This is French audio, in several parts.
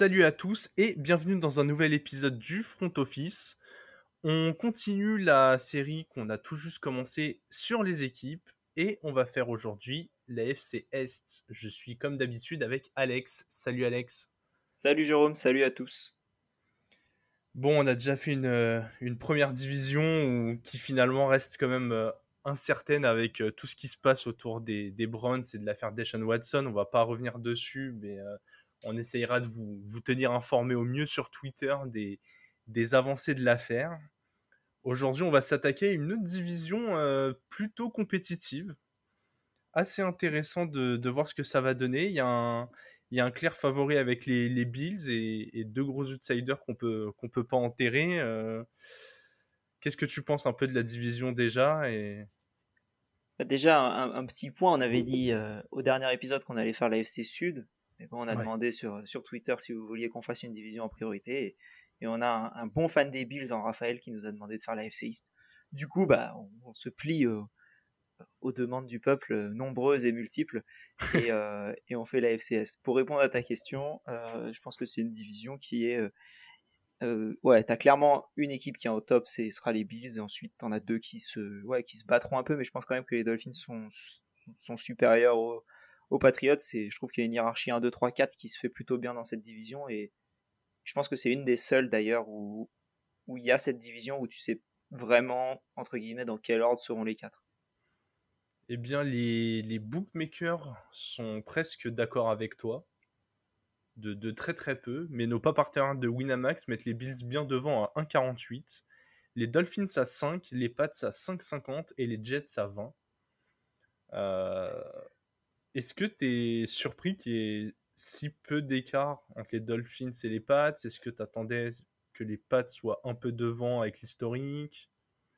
Salut à tous et bienvenue dans un nouvel épisode du Front Office. On continue la série qu'on a tout juste commencé sur les équipes et on va faire aujourd'hui la FC Est. Je suis comme d'habitude avec Alex. Salut Alex. Salut Jérôme, salut à tous. Bon, on a déjà fait une, euh, une première division qui finalement reste quand même euh, incertaine avec euh, tout ce qui se passe autour des, des Browns et de l'affaire Deshaun Watson. On va pas revenir dessus, mais on essayera de vous, tenir informé au mieux sur Twitter des, avancées de l'affaire. Aujourd'hui, on va s'attaquer à une autre division plutôt compétitive. Assez intéressant de, voir ce que ça va donner. Il y a un, il y clair favori avec les, Bills et, deux gros outsiders qu'on peut, peut pas enterrer. Qu'est-ce que tu penses un peu de la division déjà. Bah, déjà, un, petit point, on avait dit euh, au dernier épisode qu'on allait faire la FC Sud. Mais bon, on a ouais. demandé sur, sur Twitter si vous vouliez qu'on fasse une division en priorité. Et, et on a un, un, bon fan des Bills en Raphaël qui nous a demandé de faire la FC East. Du coup, bah, on, on se plie euh, aux demandes du peuple euh, nombreuses et multiples et, euh, et on fait la FCS. Pour répondre à ta question, euh, je pense que c'est une division qui est ouais, t'as clairement une équipe qui est au top, ce sera les Bills, et ensuite t'en as deux qui se, ouais, qui se battront un peu, mais je pense quand même que les Dolphins sont, sont supérieurs aux, aux Patriots, je trouve qu'il y a une hiérarchie 1, 2, 3, 4 qui se fait plutôt bien dans cette division, et je pense que c'est une des seules d'ailleurs où, où il y a cette division où tu sais vraiment, entre guillemets, dans quel ordre seront les quatre. Eh bien, les, les bookmakers sont presque d'accord avec toi de, de, très très peu, mais nos pas partenaires de Winamax mettent les Bills bien devant à 1,48, les Dolphins à 5, les Pats à 5,50 et les Jets à 20. Euh... Est-ce que tu es surpris qu'il y ait si peu d'écart entre les Dolphins et les Pats? Est-ce que tu attendais que les Pats soient un peu devant avec l'historique?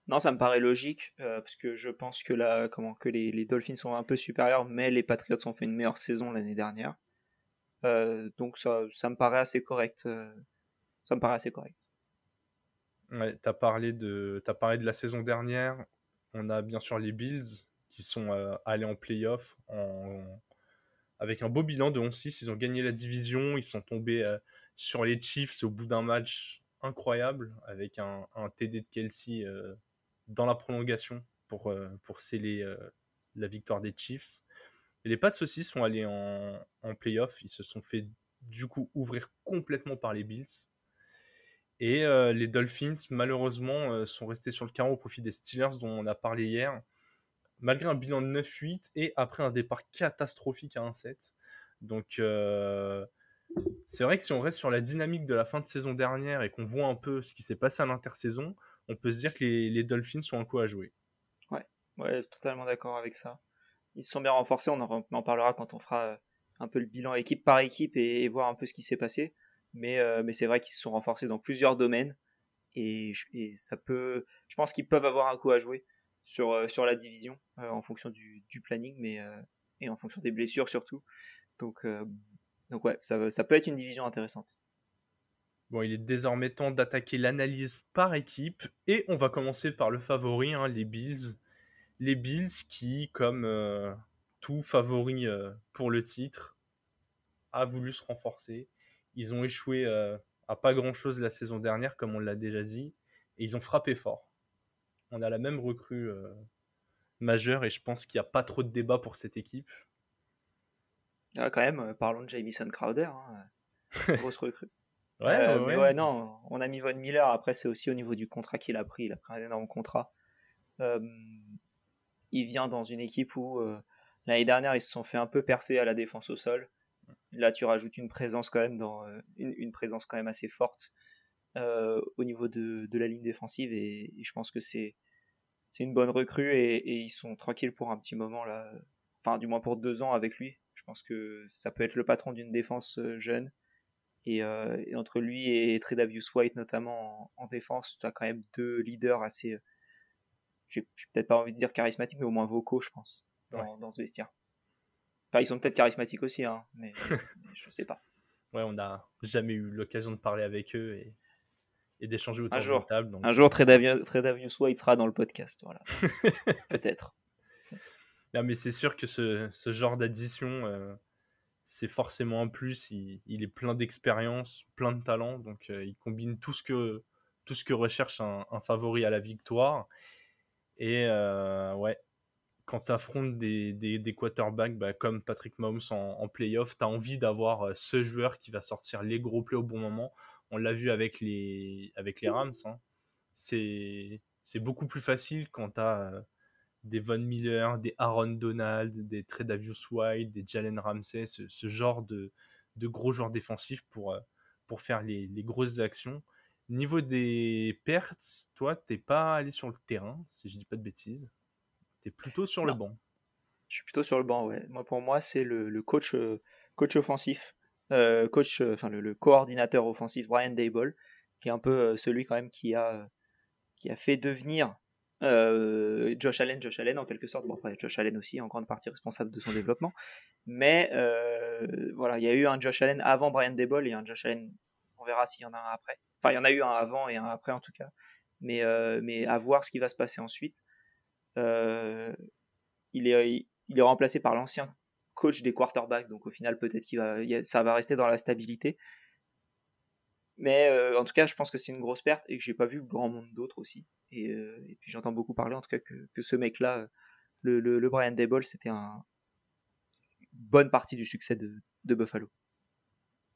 Non, ça me paraît logique euh, parce que je pense que là, comment que les, les, Dolphins sont un peu supérieurs, mais les Patriots ont fait une meilleure saison l'année dernière. Euh, donc ça, ça me paraît assez correct. Euh, ça me paraît assez correct. Ouais, t'as parlé de, as parlé de la saison dernière. On a bien sûr les Bills qui sont euh, allés en playoff avec un beau bilan de 11-6. Ils ont gagné la division. Ils sont tombés euh, sur les Chiefs au bout d'un match incroyable avec un, TD de Kelsey euh, dans la prolongation pour, sceller la victoire des Chiefs. Les Pats aussi sont allés en, playoff. Ils se sont fait du coup ouvrir complètement par les Bills. Et les Dolphins, malheureusement, sont restés sur le carreau au profit des Steelers dont on a parlé hier. Malgré un bilan de 9-8 et après un départ catastrophique à 1-7. Donc euh, c'est vrai que si on reste sur la dynamique de la fin de saison dernière et qu'on voit un peu ce qui s'est passé à l'intersaison, on peut se dire que les, Dolphins sont un coup à jouer. Ouais, ouais totalement d'accord avec ça ils se sont bien renforcés. On en, parlera quand on fera un peu le bilan équipe par équipe et, voir un peu ce qui s'est passé. Mais, euh, mais c'est vrai qu'ils se sont renforcés dans plusieurs domaines et, et ça peut. Je pense qu'ils peuvent avoir un coup à jouer sur euh, sur la division euh, en fonction du, planning, mais et en fonction des blessures surtout. Donc donc ouais, ça, peut être une division intéressante. Bon, il est désormais temps d'attaquer l'analyse par équipe et on va commencer par le favori, hein, les Bills les Bills qui, comme euh, tout favori euh, pour le titre, a voulu se renforcer. Ils ont échoué euh, à pas grand-chose la saison dernière, comme on l'a déjà dit, et ils ont frappé fort. On a la même recrue majeure, et je pense qu'il n'y a pas trop de débat pour cette équipe. Ah, quand même, parlons de Jamison Crowder, hein. grosse recrue. ouais, euh, ouais, ouais, non, on a mis Von Miller, après c'est aussi au niveau du contrat qu'il a pris, il a pris un énorme contrat. Euh, il vient dans une équipe où euh, l'année dernière ils se sont fait un peu percer à la défense au sol. Là, tu rajoutes une présence quand même dans euh, une, une présence quand même assez forte euh, au niveau de, de, la ligne défensive et, et je pense que c'est c'est une bonne recrue et, et, ils sont tranquilles pour un petit moment là, enfin du moins pour deux ans avec lui. Je pense que ça peut être le patron d'une défense euh, jeune et, euh, et, entre lui et Tredavious White notamment en, en défense, tu as quand même deux leaders assez j'ai peut-être pas envie de dire charismatique, mais au moins vocaux, je pense, dans, ouais. dans ce vestiaire. Enfin, ils sont peut-être charismatiques aussi, hein, mais, mais, je sais pas. Ouais, on n'a jamais eu l'occasion de parler avec eux et, et d'échanger autour un jour, de table. Donc... Un jour, Tredavious White sera dans le podcast, voilà. peut-être. Non, mais c'est sûr que ce, ce genre d'addition, euh, c'est forcément un plus. Il, est plein d'expérience, plein de talent, donc euh, il combine tout ce que, tout ce que recherche un, favori à la victoire. Et euh, ouais, quand tu affrontes des, des, quarterbacks bah, comme Patrick Mahomes en, playoff, tu as envie d'avoir ce joueur qui va sortir les gros plays au bon moment. On l'a vu avec les, avec les Rams. Hein. C'est beaucoup plus facile quand tu as des Von Miller, des Aaron Donald, des Tredavious White, des Jalen Ramsey, ce, genre de, gros joueurs défensifs pour, euh, pour faire les, grosses actions. Niveau des pertes, toi, t'es pas allé sur le terrain, si je dis pas de bêtises. Tu es plutôt sur le banc. Je suis plutôt sur le banc, ouais. Moi, pour moi, c'est le, coach, euh, coach offensif, euh, coach, enfin le, coordinateur offensif Brian Dable, qui est un peu celui quand même qui a, qui a fait devenir euh, Josh Allen, Josh Allen en quelque sorte. Bon, après, Josh Allen aussi en grande partie responsable de son développement. Mais euh, voilà, il y a eu un Josh Allen avant Brian Dable et un Josh Allen, on verra s'il y en a un après. Enfin, il y en a eu un avant et un après en tout cas. Mais, euh, mais à voir ce qui va se passer ensuite. il, est, il est remplacé par l'ancien coach des quarterbacks, donc au final, peut-être qu'il va, ça va rester dans la stabilité. Mais euh, en tout cas, je pense que c'est une grosse perte et que j'ai pas vu grand monde d'autres aussi. Et, euh, puis j'entends beaucoup parler en tout cas que, ce mec-là, le, le, Brian Dable, c'était un bonne partie du succès de, Buffalo.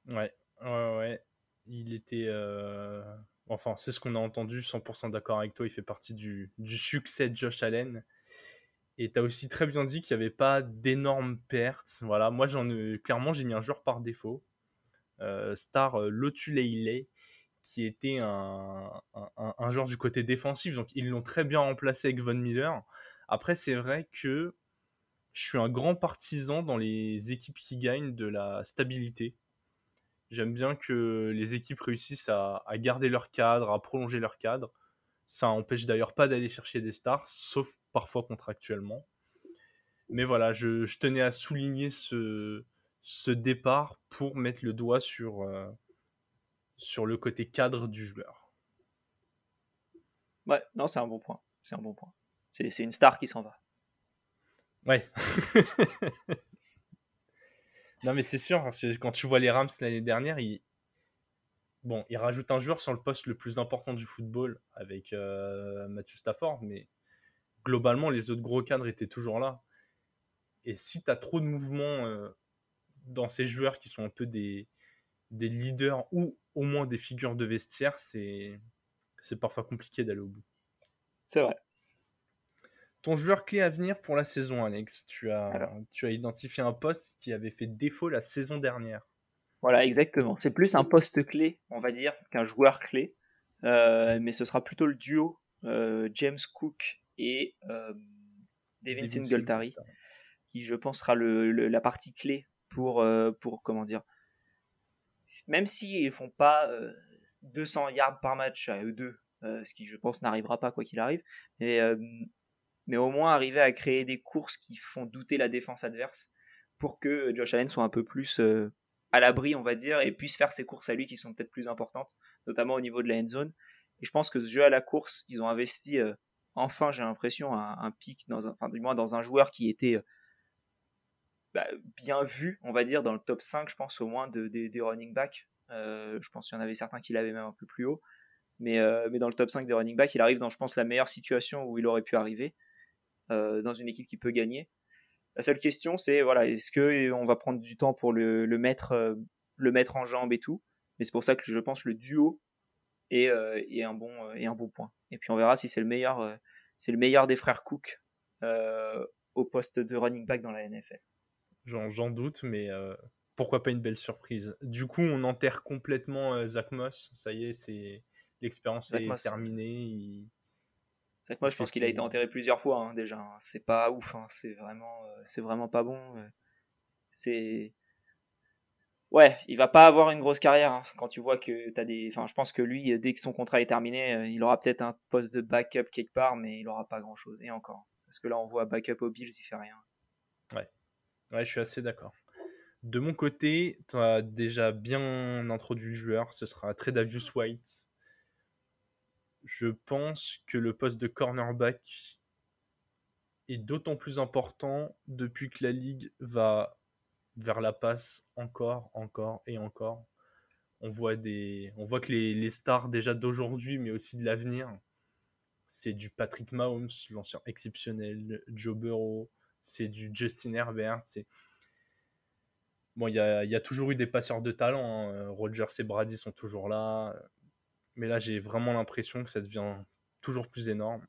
Ouais, ouais, ouais. Il était. Euh, enfin, c'est ce qu'on a entendu, 100% d'accord avec toi. Il fait partie du succès de Josh Allen. Et tu as aussi très bien dit qu'il n'y avait pas d'énormes pertes. Voilà, moi, j'en ai... clairement, j'ai mis un joueur par défaut. Euh, star euh, Lotuleile, qui était un, un, joueur du côté défensif. Donc ils l'ont très bien remplacé avec Von Miller. Après, c'est vrai que je suis un grand partisan dans les équipes qui gagnent de la stabilité. J'aime bien que les équipes réussissent à, garder leur cadre, à prolonger leur cadre. Ça empêche d'ailleurs pas d'aller chercher des stars, sauf parfois contractuellement. Mais voilà, je tenais à souligner ce, ce départ pour mettre le doigt sur, euh, sur le côté cadre du joueur. Ouais, non, c'est un bon point. C'est un bon point. C'est une star qui s'en va. Ouais. non, mais c'est sûr, quand tu vois les Rams l'année dernière, ils... Bon, ils rajoutent un joueur sur le poste le plus important du football avec euh, Matthew Stafford, mais globalement, les autres gros cadres étaient toujours là. Et si tu as trop de mouvements euh, dans ces joueurs qui sont un peu des, des leaders ou au moins des figures de vestiaire, c'est, c'est parfois compliqué d'aller au bout. C'est vrai. Ton joueur clé à venir pour la saison, Alex, tu as, tu as identifié un poste qui avait fait défaut la saison dernière. Voilà, exactement. C'est plus un poste clé, on va dire, qu'un joueur clé. Euh, mais ce sera plutôt le duo euh, James Cook et euh, Devin, Singletary, qui je pense sera le, la partie clé pour, euh, pour comment dire, même s'ils ne font pas 200 euh, yards par match à eux deux, ce qui je pense n'arrivera pas quoi qu'il arrive, mais, mais au moins arriver à créer des courses qui font douter la défense adverse pour que Josh Allen soit un peu plus à l'abri, on va dire, et puisse faire ses courses à lui qui sont peut-être plus importantes, notamment au niveau de la end zone. Et je pense que ce jeu à la course, ils ont investi enfin, j'ai l'impression, un, pic dans un, enfin, du moins dans un joueur qui était bah, bien vu, on va dire, dans le top 5, je pense au moins de, des running backs. Euh, je pense qu'il y en avait certains qui l'avaient même un peu plus haut. Mais, euh, mais dans le top 5 des running backs, il arrive dans, je pense, la meilleure situation où il aurait pu arriver, euh, dans une équipe qui peut gagner. La seule question, c'est voilà, est-ce qu'on va prendre du temps pour le, le mettre, le mettre en jambe et tout? Mais c'est pour ça que je pense le duo est, est, un, bon, est un bon point. Et puis on verra si c'est le meilleur, c'est le meilleur des frères Cook au poste de running back dans la NFL. J'en doute, mais euh, pourquoi pas une belle surprise? Du coup, on enterre complètement euh, Zach Moss. Ça y est, c'est l'expérience est terminée. Zach Moss, je pense qu'il a été enterré plusieurs fois hein, déjà. Hein. C'est pas ouf. Hein. C'est vraiment, euh, c'est vraiment pas bon. C'est Ouais, il va pas avoir une grosse carrière quand tu vois que tu as des. Enfin, je pense que lui, dès que son contrat est terminé, il aura peut-être un poste de backup quelque part, mais il aura pas grand chose. Et encore. Parce que là, on voit backup aux Bills, il fait rien. Ouais. Ouais, je suis assez d'accord. De mon côté, tu as déjà bien introduit le joueur, ce sera Tredavious White. Je pense que le poste de cornerback est d'autant plus important depuis que la ligue va vers la passe encore, encore et encore. On voit, que les, stars déjà d'aujourd'hui, mais aussi de l'avenir, c'est du Patrick Mahomes, l'ancien exceptionnel, Joe Burrow, c'est du Justin Herbert. C'est... Bon, il y a, toujours eu des passeurs de talent. Hein. Rogers et Brady sont toujours là. Mais là, j'ai vraiment l'impression que ça devient toujours plus énorme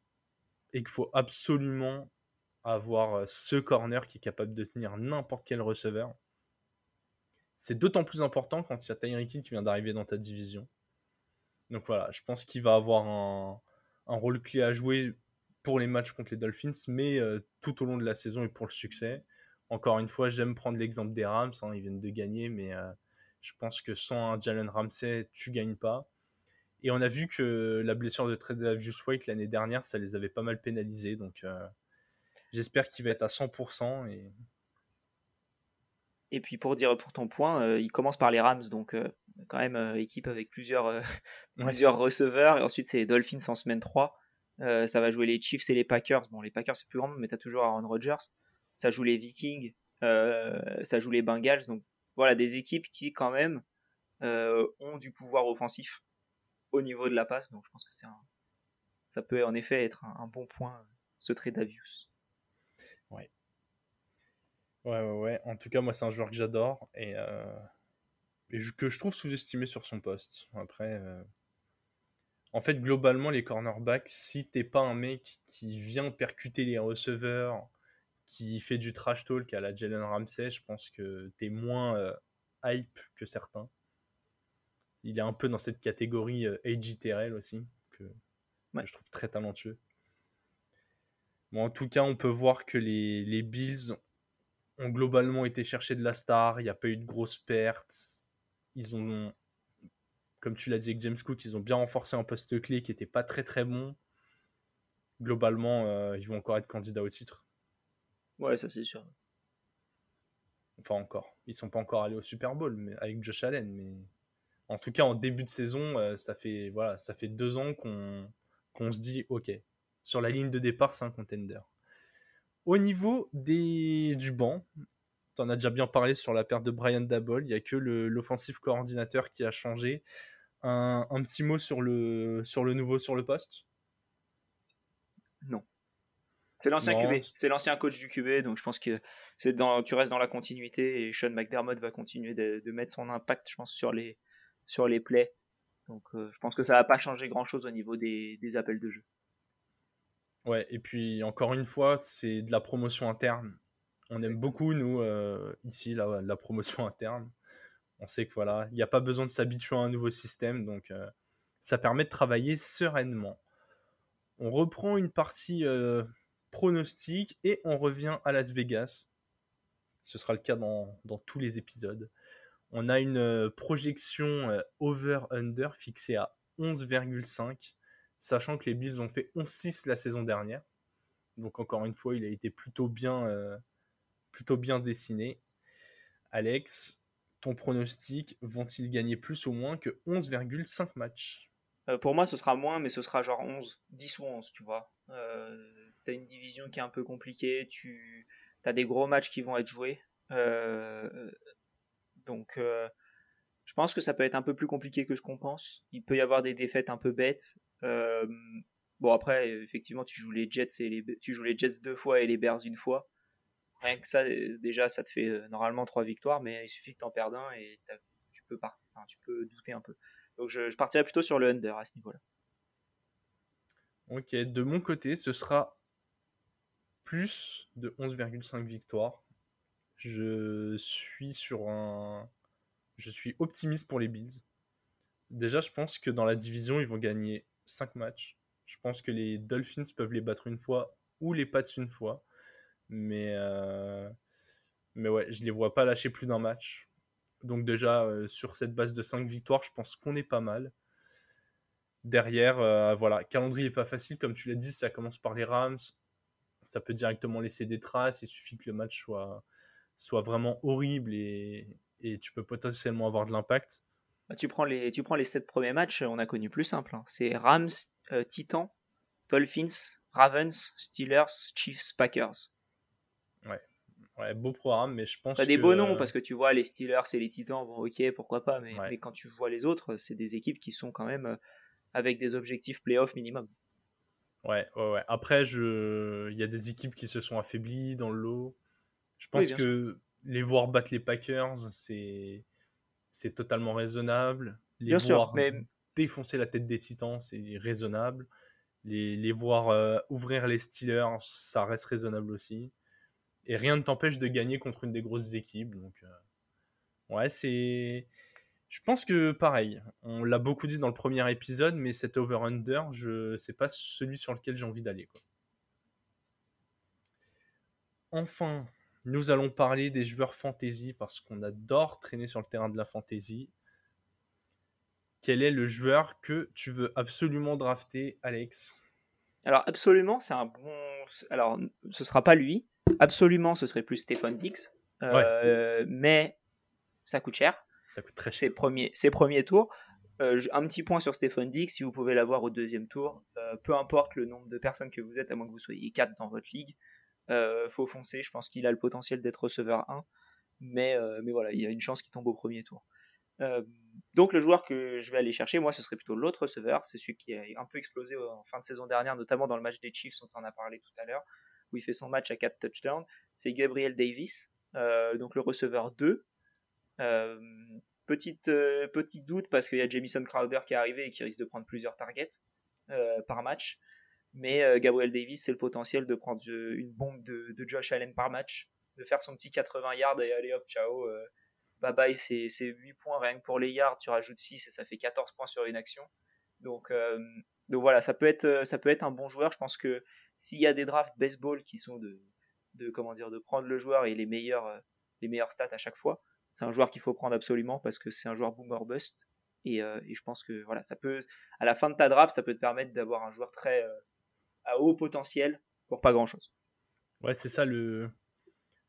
et qu'il faut absolument avoir ce corner qui est capable de tenir n'importe quel receveur. C'est d'autant plus important quand il y a Tyreek Hill qui vient d'arriver dans ta division. Donc voilà, je pense qu'il va avoir un, un rôle clé à jouer pour les matchs contre les Dolphins, mais euh, tout au long de la saison et pour le succès. Encore une fois, j'aime prendre l'exemple des Rams, hein, ils viennent de gagner, mais euh, je pense que sans un Jalen Ramsey, tu gagnes pas. Et on a vu que la blessure de Tredavious White l'année dernière, ça les avait pas mal pénalisés, donc euh, j'espère qu'il va être à 100%. Et... et puis pour dire pour ton point, il commence par les Rams, donc quand même euh, équipe avec plusieurs, euh, plusieurs receveurs. Et ensuite, c'est les Dolphins en semaine 3. Euh, ça va jouer les Chiefs et les Packers. Bon, les Packers, c'est plus grand, mais tu as toujours Aaron Rodgers. Ça joue les Vikings. ça joue les Bengals. Donc voilà, des équipes qui, quand même, ont du pouvoir offensif au niveau de la passe. Donc je pense que c'est un... ça peut en effet être un, bon point, ce trait d'Avius. Ouais. Ouais, ouais, ouais. En tout cas, moi, c'est un joueur que j'adore. Et et que je trouve sous-estimé sur son poste. Après, euh, en fait, globalement, les cornerbacks, si t'es pas un mec qui vient percuter les receveurs, qui fait du trash talk à la Jalen Ramsey, je pense que t'es moins euh, hype que certains. Il est un peu dans cette catégorie euh, AJ aussi, que je trouve très talentueux. Bon, en tout cas, on peut voir que les, les Bills ont globalement été chercher de la star. Il n'y a pas eu de grosses pertes ils ont, comme tu l'as dit avec James Cook, ils ont bien renforcé un poste clé qui n'était pas très très bon. Globalement, euh, ils vont encore être candidats au titre. Ouais, ça c'est sûr. Enfin encore, ils sont pas encore allés au Super Bowl mais avec Josh Allen, mais en tout cas en début de saison, euh, ça fait voilà, ça fait deux ans qu'on se dit ok, sur la ligne de départ c'est un contender. Au niveau des, du banc, tu en as déjà bien parlé sur la perte de Brian Dabol. Il n'y a que l'offensive coordinateur qui a changé. Un, petit mot sur le, sur le nouveau sur le poste? Non. C'est l'ancien QB. C'est l'ancien coach du QB. Donc je pense que c'est dans, tu restes dans la continuité et Sean McDermott va continuer de, mettre son impact, je pense, sur les, sur les plays. Donc euh, je pense que ça va pas changer grand chose au niveau des, des appels de jeu. Ouais, et puis encore une fois, c'est de la promotion interne. On aime beaucoup, nous, euh, ici, la, la, promotion interne. On sait que voilà, il n'y a pas besoin de s'habituer à un nouveau système, donc euh, ça permet de travailler sereinement. On reprend une partie pronostic et on revient à Las Vegas. Ce sera le cas dans, dans tous les épisodes. On a une projection over-under fixée à 11,5, sachant que les Bills ont fait 11-6 la saison dernière. Donc encore une fois, il a été plutôt bien bien dessiné. Alex, ton pronostic, vont-ils gagner plus ou moins que 11,5 matchs? Euh, Pour moi, ce sera moins, mais ce sera genre 11, 10 ou 11, tu vois. Euh, tu as une division qui est un peu compliquée, tu as des gros matchs qui vont être joués. Euh, donc, je pense que ça peut être un peu plus compliqué que ce qu'on pense. Il peut y avoir des défaites un peu bêtes. bon, après, effectivement, tu joues les Jets, tu joues les Jets deux fois et les Bears une fois. Rien que ça, euh, déjà, ça te fait euh, normalement trois victoires, mais il suffit que tu en perdes un et tu peux, tu peux douter un peu. Donc je, partirais plutôt sur le under à ce niveau-là. Ok, de mon côté, ce sera plus de 11,5 victoires. Je suis sur un. Je suis optimiste pour les Bills. Déjà, je pense que dans la division, ils vont gagner 5 matchs. Je pense que les Dolphins peuvent les battre une fois ou les Pats une fois. Mais, euh, mais ouais, je les vois pas lâcher plus d'un match. Donc déjà, euh, sur cette base de 5 victoires, je pense qu'on est pas mal. Derrière, euh, voilà, calendrier pas facile, comme tu l'as dit, ça commence par les Rams. Ça peut directement laisser des traces, il suffit que le match soit, soit vraiment horrible et, et tu peux potentiellement avoir de l'impact. Bah, tu, prends les, tu prends les 7 premiers matchs, on a connu plus simple. Hein. C'est Rams, Titans, Dolphins, Ravens, Steelers, Chiefs, Packers. Ouais. Ouais, beau programme, mais je pense. T'as des beaux noms parce que tu vois les Steelers et les Titans, bon, ok, pourquoi pas, mais, mais quand tu vois les autres, c'est des équipes qui sont quand même avec des objectifs playoff minimum. Ouais, ouais, ouais. Après, je... il y a des équipes qui se sont affaiblies dans le lot. Je pense que les voir battre les Packers, c'est c'est totalement raisonnable. Les bien voir sûr, mais... défoncer la tête des Titans, c'est raisonnable. Les, les voir euh, ouvrir les Steelers, ça reste raisonnable aussi. Et rien ne t'empêche de gagner contre une des grosses équipes. Donc, euh, ouais, c'est je pense que pareil, on l'a beaucoup dit dans le premier épisode, mais cet over-under, je c'est pas celui sur lequel j'ai envie d'aller. Enfin, nous allons parler des joueurs fantasy parce qu'on adore traîner sur le terrain de la fantasy. Quel est le joueur que tu veux absolument drafter, Alex? Alors absolument, c'est un bon. Alors ce sera pas lui. Absolument, ce serait plus Stéphane Dix. Euh, mais ça coûte cher. Ça coûte très cher. Ses premiers, ses premiers tours. Euh, un petit point sur Stéphane Dix, si vous pouvez l'avoir au deuxième tour, euh, peu importe le nombre de personnes que vous êtes, à moins que vous soyez 4 dans votre ligue, euh, faut foncer. Je pense qu'il a le potentiel d'être receveur 1, mais, mais voilà, il y a une chance qu'il tombe au premier tour. donc le joueur que je vais aller chercher, moi, ce serait plutôt l'autre receveur, c'est celui qui a un peu explosé en fin de saison dernière, notamment dans le match des Chiefs, on en a parlé tout à l'heure, où il fait son match à 4 touchdowns. C'est Gabriel Davis, donc le receveur 2. Euh, petite, euh, petit doute parce qu'il y a Jamison Crowder qui est arrivé et qui risque de prendre plusieurs targets euh, par match. Mais Gabriel Davis, c'est le potentiel de prendre une bombe de, Josh Allen par match, de faire son petit 80 yards et aller hop, ciao, bye bye, c'est 8 points rien que pour les yards, tu rajoutes 6 et ça fait 14 points sur une action. Donc, donc voilà, ça peut, être, ça peut être un bon joueur. Je pense que s'il y a des drafts baseball qui sont de, de, comment dire, de prendre le joueur et les meilleurs, les meilleurs stats à chaque fois, c'est un joueur qu'il faut prendre absolument parce que c'est un joueur boomer bust. Euh, et, je pense que voilà, ça peut, à la fin de ta draft, ça peut te permettre d'avoir un joueur très euh, à haut potentiel pour pas grand chose. Ouais, c'est ça le.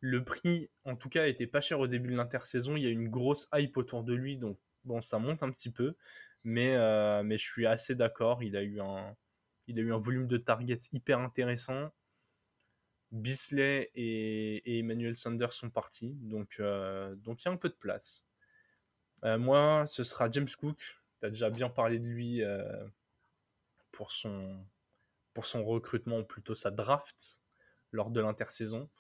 Le prix, en tout cas, était pas cher au début de l'intersaison. Il y a une grosse hype autour de lui, donc bon, ça monte un petit peu. Mais, euh, mais je suis assez d'accord. Il a eu un, il a eu un volume de targets hyper intéressant. Bisley et, Emmanuel Sanders sont partis, donc euh, donc il y a un peu de place. Euh, moi, ce sera James Cook. Tu déjà bien parlé de lui pour, son, pour son recrutement, plutôt sa draft lors de l'intersaison.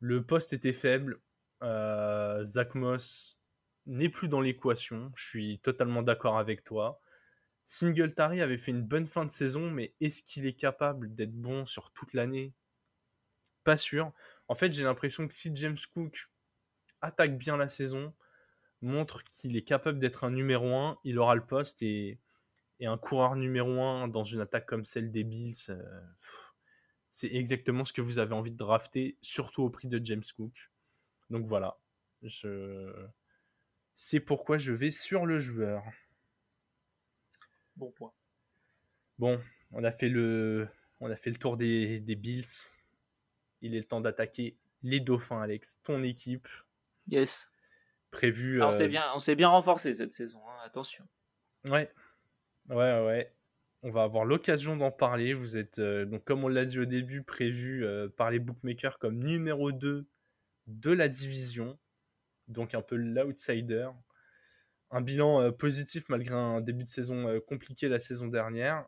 Le poste était faible. Zach Moss n'est plus dans l'équation. Je suis totalement d'accord avec toi. Singletary avait fait une bonne fin de saison, mais est-ce qu'il est capable d'être bon sur toute l'année? Pas sûr. En fait, j'ai l'impression que si James Cook attaque bien la saison, montre qu'il est capable d'être un numéro 1, il aura le poste et, un coureur numéro 1 dans une attaque comme celle des Bills, euh, c'est exactement ce que vous avez envie de drafter, surtout au prix de James Cook. Donc voilà, je... c'est pourquoi je vais sur le joueur. Bon point. Bon, on a fait le, on a fait le tour des, des Bills il est le temps d'attaquer les Dauphins, Alex, ton équipe. Yes. Prévu. on s'est euh, bien, on s'est bien renforcé cette saison. Hein, attention. Ouais, ouais, ouais. On va avoir l'occasion d'en parler. Vous êtes, euh, comme on l'a dit au début, prévu euh, par les bookmakers comme numéro 2 de la division. Donc un peu l'outsider. Un bilan positif malgré un début de saison compliqué la saison dernière.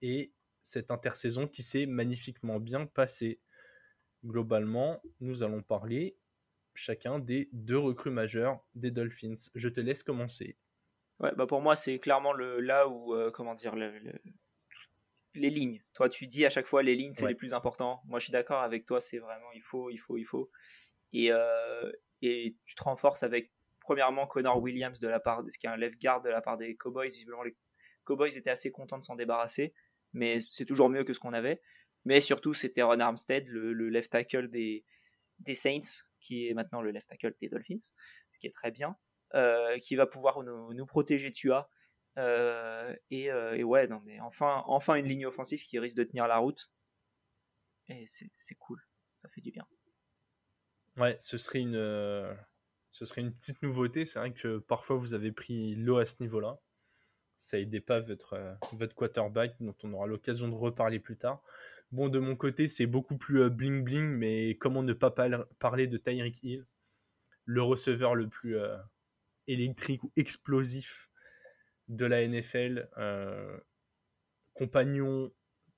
Et cette intersaison qui s'est magnifiquement bien passée globalement, nous allons parler chacun des deux recrues majeures des Dolphins. Je te laisse commencer. Ouais, bah pour moi, c'est clairement le, là où, euh, comment dire, les lignes. Toi, tu dis à chaque fois les lignes, c'est les plus importants. Moi, je suis d'accord avec toi, c'est vraiment il faut, il faut, il faut. Et, euh, et tu te renforces avec, premièrement, Connor Williams de la part, qui est un left guard de la part des Cowboys. Visiblement, les Cowboys étaient assez contents de s'en débarrasser, mais c'est toujours mieux que ce qu'on avait. Mais surtout, c'était Ron Armstead, le, left tackle des, des Saints, qui est maintenant le left tackle des Dolphins, ce qui est très bien, qui va pouvoir nous, nous protéger Tua. Euh, et, euh, et, ouais, non, mais enfin, enfin une ligne offensive qui risque de tenir la route. Et c'est cool, ça fait du bien. Ouais, ce serait une, ce serait une petite nouveauté. C'est vrai que parfois vous avez pris l'eau à ce niveau-là. Ça aidait pas votre, votre quarterback, dont on aura l'occasion de reparler plus tard. Bon, de mon côté, c'est beaucoup plus bling bling, mais comment ne pas parler de Tyreek Hill, le receveur le plus électrique ou explosif de la NFL, compagnon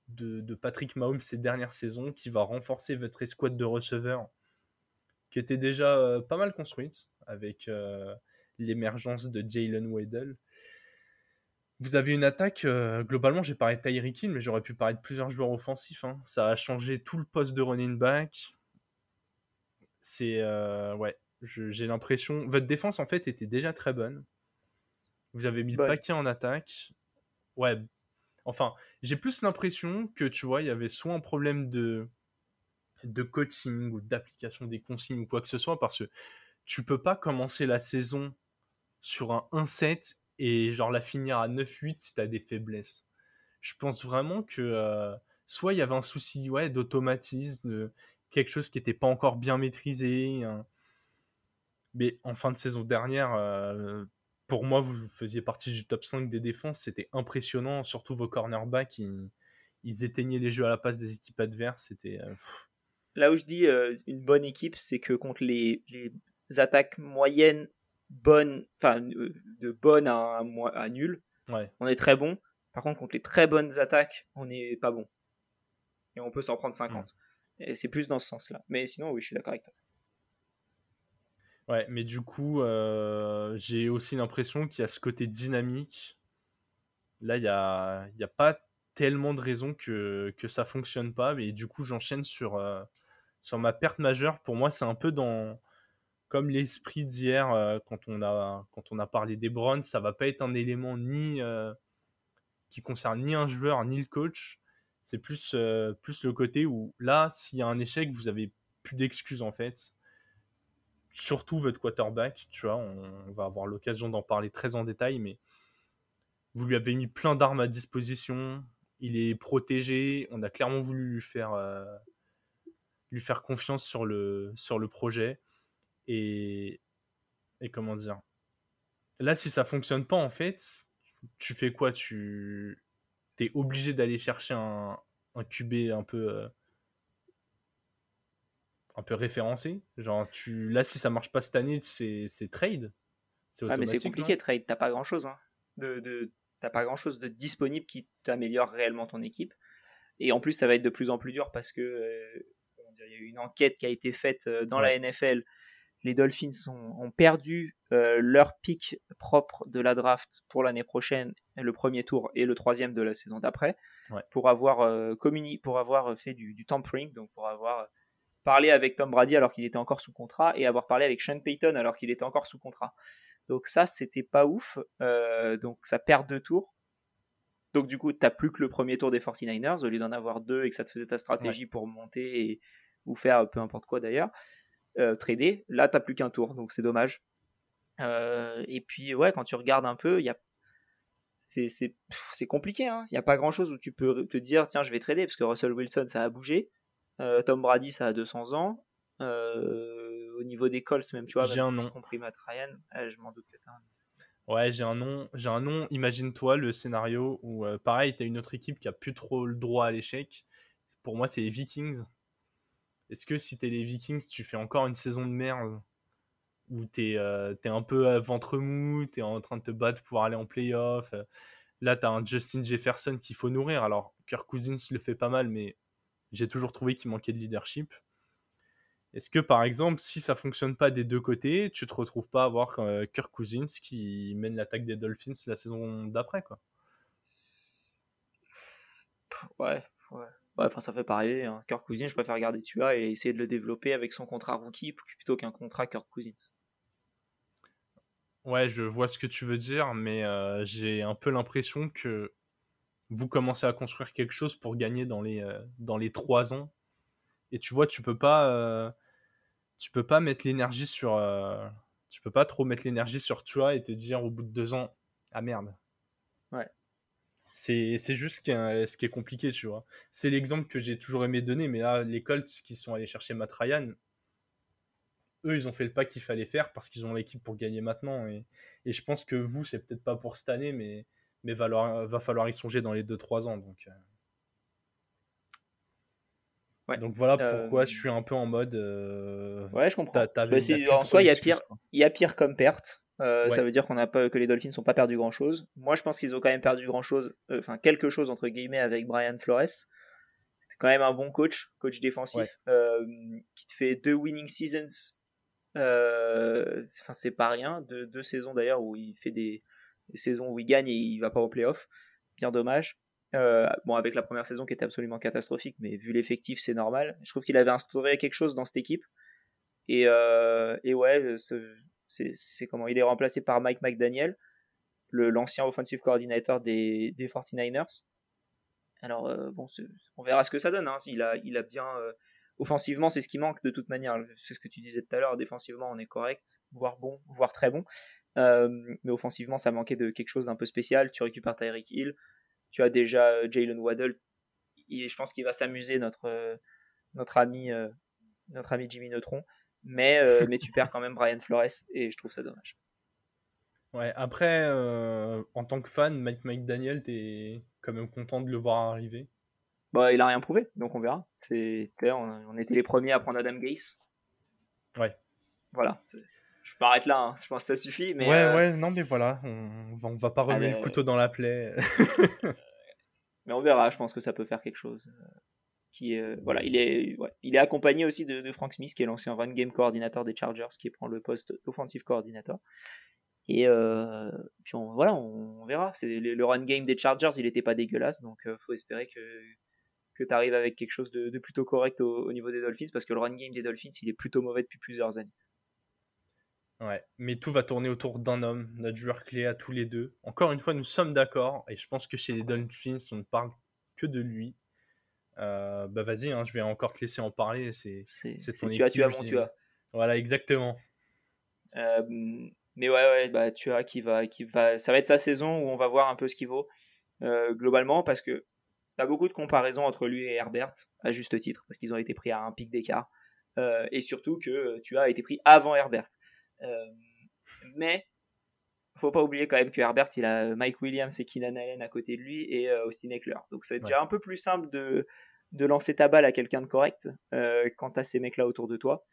de, Patrick Mahomes ces dernières saisons, qui va renforcer votre escouade de receveurs qui était déjà pas mal construite avec l'émergence de Jalen Waddell. Vous avez une attaque, globalement, j'ai parlé de Tyreek mais j'aurais pu parler de plusieurs joueurs offensifs. Hein. Ça a changé tout le poste de running back. C'est. ouais, j'ai l'impression. Votre défense, en fait, était déjà très bonne. Vous avez mis le paquet en attaque. Ouais. Enfin, j'ai plus l'impression que, tu vois, il y avait soit un problème de, de coaching ou d'application des consignes ou quoi que ce soit, parce que tu peux pas commencer la saison sur un 1-7 et genre la finir à 9-8 si tu as des faiblesses. Je pense vraiment que euh, soit il y avait un souci ouais, d'automatisme, quelque chose qui n'était pas encore bien maîtrisé. Mais en fin de saison dernière, euh, pour moi, vous faisiez partie du top 5 des défenses. C'était impressionnant, surtout vos cornerbacks. Ils, ils, éteignaient les jeux à la passe des équipes adverses. C'était. Euh, Là où je dis une bonne équipe, c'est que contre les, les attaques moyennes bonne, enfin de bonne à, à, nul, on est très bon. Par contre, contre les très bonnes attaques, on n'est pas bon. Et on peut s'en prendre 50. Et c'est plus dans ce sens-là. Mais sinon, oui, je suis d'accord avec toi. Ouais, mais du coup, euh, j'ai aussi l'impression qu'il y a ce côté dynamique. Là, il n'y a, a pas tellement de raisons que, que ça fonctionne pas. Mais du coup, j'enchaîne sur, euh, sur ma perte majeure. Pour moi, c'est un peu dans, comme l'esprit d'hier euh, quand, on a, quand on a parlé des Browns, ça va pas être un élément ni qui concerne ni un joueur ni le coach. C'est plus, plus le côté où là, s'il y a un échec, vous avez plus d'excuses en fait. Surtout votre quarterback, tu vois, on, va avoir l'occasion d'en parler très en détail, mais vous lui avez mis plein d'armes à disposition, il est protégé, on a clairement voulu lui faire, lui faire confiance sur le, sur le projet et, et comment dire Là, si ça fonctionne pas, en fait, tu fais quoi? Tu es obligé d'aller chercher un, un QB un peu euh, un peu référencé. Genre, tu là, si ça marche pas cette année, c'est trade. Ah, mais c'est compliqué trade. T'as pas grand chose. Hein. De, de t'as pas grand chose de disponible qui t'améliore réellement ton équipe. Et en plus, ça va être de plus en plus dur parce que euh, il y a eu une enquête qui a été faite euh, dans la NFL les Dolphins ont, perdu euh, leur pic propre de la draft pour l'année prochaine, le premier tour et le troisième de la saison d'après, pour avoir euh, pour avoir fait du, tampering, donc pour avoir parlé avec Tom Brady alors qu'il était encore sous contrat et avoir parlé avec Sean Payton alors qu'il était encore sous contrat. Donc ça, c'était pas ouf. Euh, donc ça perd deux tours. Donc du coup, tu n'as plus que le premier tour des 49ers au lieu d'en avoir deux et que ça te faisait ta stratégie pour monter et, ou faire peu importe quoi d'ailleurs euh, trader. Là, t'as plus qu'un tour, donc c'est dommage. Euh, et puis, ouais, quand tu regardes un peu, il y a c'est compliqué. Hein. Il n'y a pas grand chose où tu peux te dire tiens, je vais trader parce que Russell Wilson ça a bougé. Euh, Tom Brady ça a 200 ans. Euh, au niveau des Colts, même tu vois, j'ai un nom. compris Matt Ryan, je m'en doute que t'as un Ouais, j'ai un nom. J'ai un nom. Imagine-toi le scénario où, pareil, tu as une autre équipe qui a plus trop le droit à l'échec. Pour moi, c'est les Vikings. Est-ce que si t'es les Vikings, tu fais encore une saison de merde où t'es euh, es un peu à ventre mou, t'es en train de te battre pour aller en playoff? Euh, Là, t'as un Justin Jefferson qu'il faut nourrir. Alors, Kirk Cousins le fait pas mal, mais j'ai toujours trouvé qu'il manquait de leadership. Est-ce que par exemple, si ça fonctionne pas des deux côtés, tu te retrouves pas à avoir euh, Kirk Cousins qui mène l'attaque des Dolphins la saison d'après quoi? Ouais, ouais enfin, ça fait pareil. Hein. Kirk Cousins, je préfère garder Tua et essayer de le développer avec son contrat rookie plutôt qu'un contrat Kirk Cousins. Ouais, je vois ce que tu veux dire, mais euh, j'ai un peu l'impression que vous commencez à construire quelque chose pour gagner dans les, euh, dans les trois ans. Et tu vois, tu peux pas, euh, tu peux pas mettre l'énergie sur, tu peux pas trop mettre l'énergie sur Tua et te dire au bout de deux ans, ah merde. Ouais. C'est juste ce qui, est, ce qui est compliqué, tu vois. C'est l'exemple que j'ai toujours aimé donner, mais là, les Colts qui sont allés chercher Matt Ryan, eux, ils ont fait le pas qu'il fallait faire parce qu'ils ont l'équipe pour gagner maintenant. Et, et je pense que vous, c'est peut-être pas pour cette année, mais, mais va, va falloir y songer dans les 2-3 ans. Donc, euh. Donc voilà pourquoi je suis un peu en mode. ouais, je comprends. Bah, en soi, il y a pire, il y a pire comme perte. Ça veut dire qu'on a pas que les Dolphins n'ont pas perdu grand chose. Moi, je pense qu'ils ont quand même perdu grand chose, enfin quelque chose entre guillemets avec Brian Flores. C'est quand même un bon coach, coach défensif, qui te fait deux winning seasons. Enfin, c'est pas rien. Deux saisons d'ailleurs où il fait des, des, saisons où il gagne et il va pas au playoff. Bien dommage. Euh, bon, avec la première saison qui était absolument catastrophique, mais vu l'effectif, c'est normal. Je trouve qu'il avait instauré quelque chose dans cette équipe. Et, euh, et ouais, c'est comment Il est remplacé par Mike McDaniel, l'ancien offensive coordinator des, des 49ers. Alors, euh, bon, on verra ce que ça donne. Hein. Il, a, il a bien. offensivement, c'est ce qui manque de toute manière. C'est ce que tu disais tout à l'heure. Défensivement, on est correct, voire bon, voire très bon. Mais offensivement, ça manquait de quelque chose d'un peu spécial. Tu récupères Tyreek Hill tu as déjà euh, Jalen Waddle. Et je pense qu'il va s'amuser, notre, euh, notre, ami, euh, notre ami Jimmy Neutron. Mais, mais tu perds quand même Brian Flores et je trouve ça dommage. Ouais, après, en tant que fan, Mike McDaniel, t'es quand même content de le voir arriver bah, Il a rien prouvé, donc on verra. C'est, on, on était les premiers à prendre Adam Gates. Ouais. Voilà je m'arrête là, hein. je pense que ça suffit. Mais ouais, euh, ouais, non, mais voilà, on, on va pas remettre le couteau dans la plaie. mais on verra, je pense que ça peut faire quelque chose. Euh, qui voilà, il est, il est accompagné aussi de, Frank Smith, qui est l'ancien run game coordinateur des Chargers, qui prend le poste d'offensive coordinator. Et euh, puis on, voilà, on, verra. C'est le, run game des Chargers, il n'était pas dégueulasse, donc il faut espérer que que tu arrives avec quelque chose de, plutôt correct au, au, niveau des Dolphins, parce que le run game des Dolphins, il est plutôt mauvais depuis plusieurs années. Ouais, mais tout va tourner autour d'un homme, notre joueur clé à tous les deux. Encore une fois, nous sommes d'accord, et je pense que chez les Dolphins, on ne parle que de lui. Euh, bah vas-y, hein, je vais encore te laisser en parler. C'est ton tu as, tu as, mon tu as. Voilà, exactement. Euh, mais ouais, ouais, bah tu as qui va, qui va. Ça va être sa saison où on va voir un peu ce qu'il vaut euh, globalement, parce que tu as beaucoup de comparaisons entre lui et Herbert, à juste titre, parce qu'ils ont été pris à un pic d'écart. et surtout que tu as été pris avant Herbert. Euh, mais faut pas oublier quand même que Herbert, il a Mike Williams et Keenan Allen à côté de lui et euh, Austin Eckler. Donc c'est déjà un peu plus simple de, de lancer ta balle à quelqu'un de correct euh, quand tu ces mecs-là autour de toi.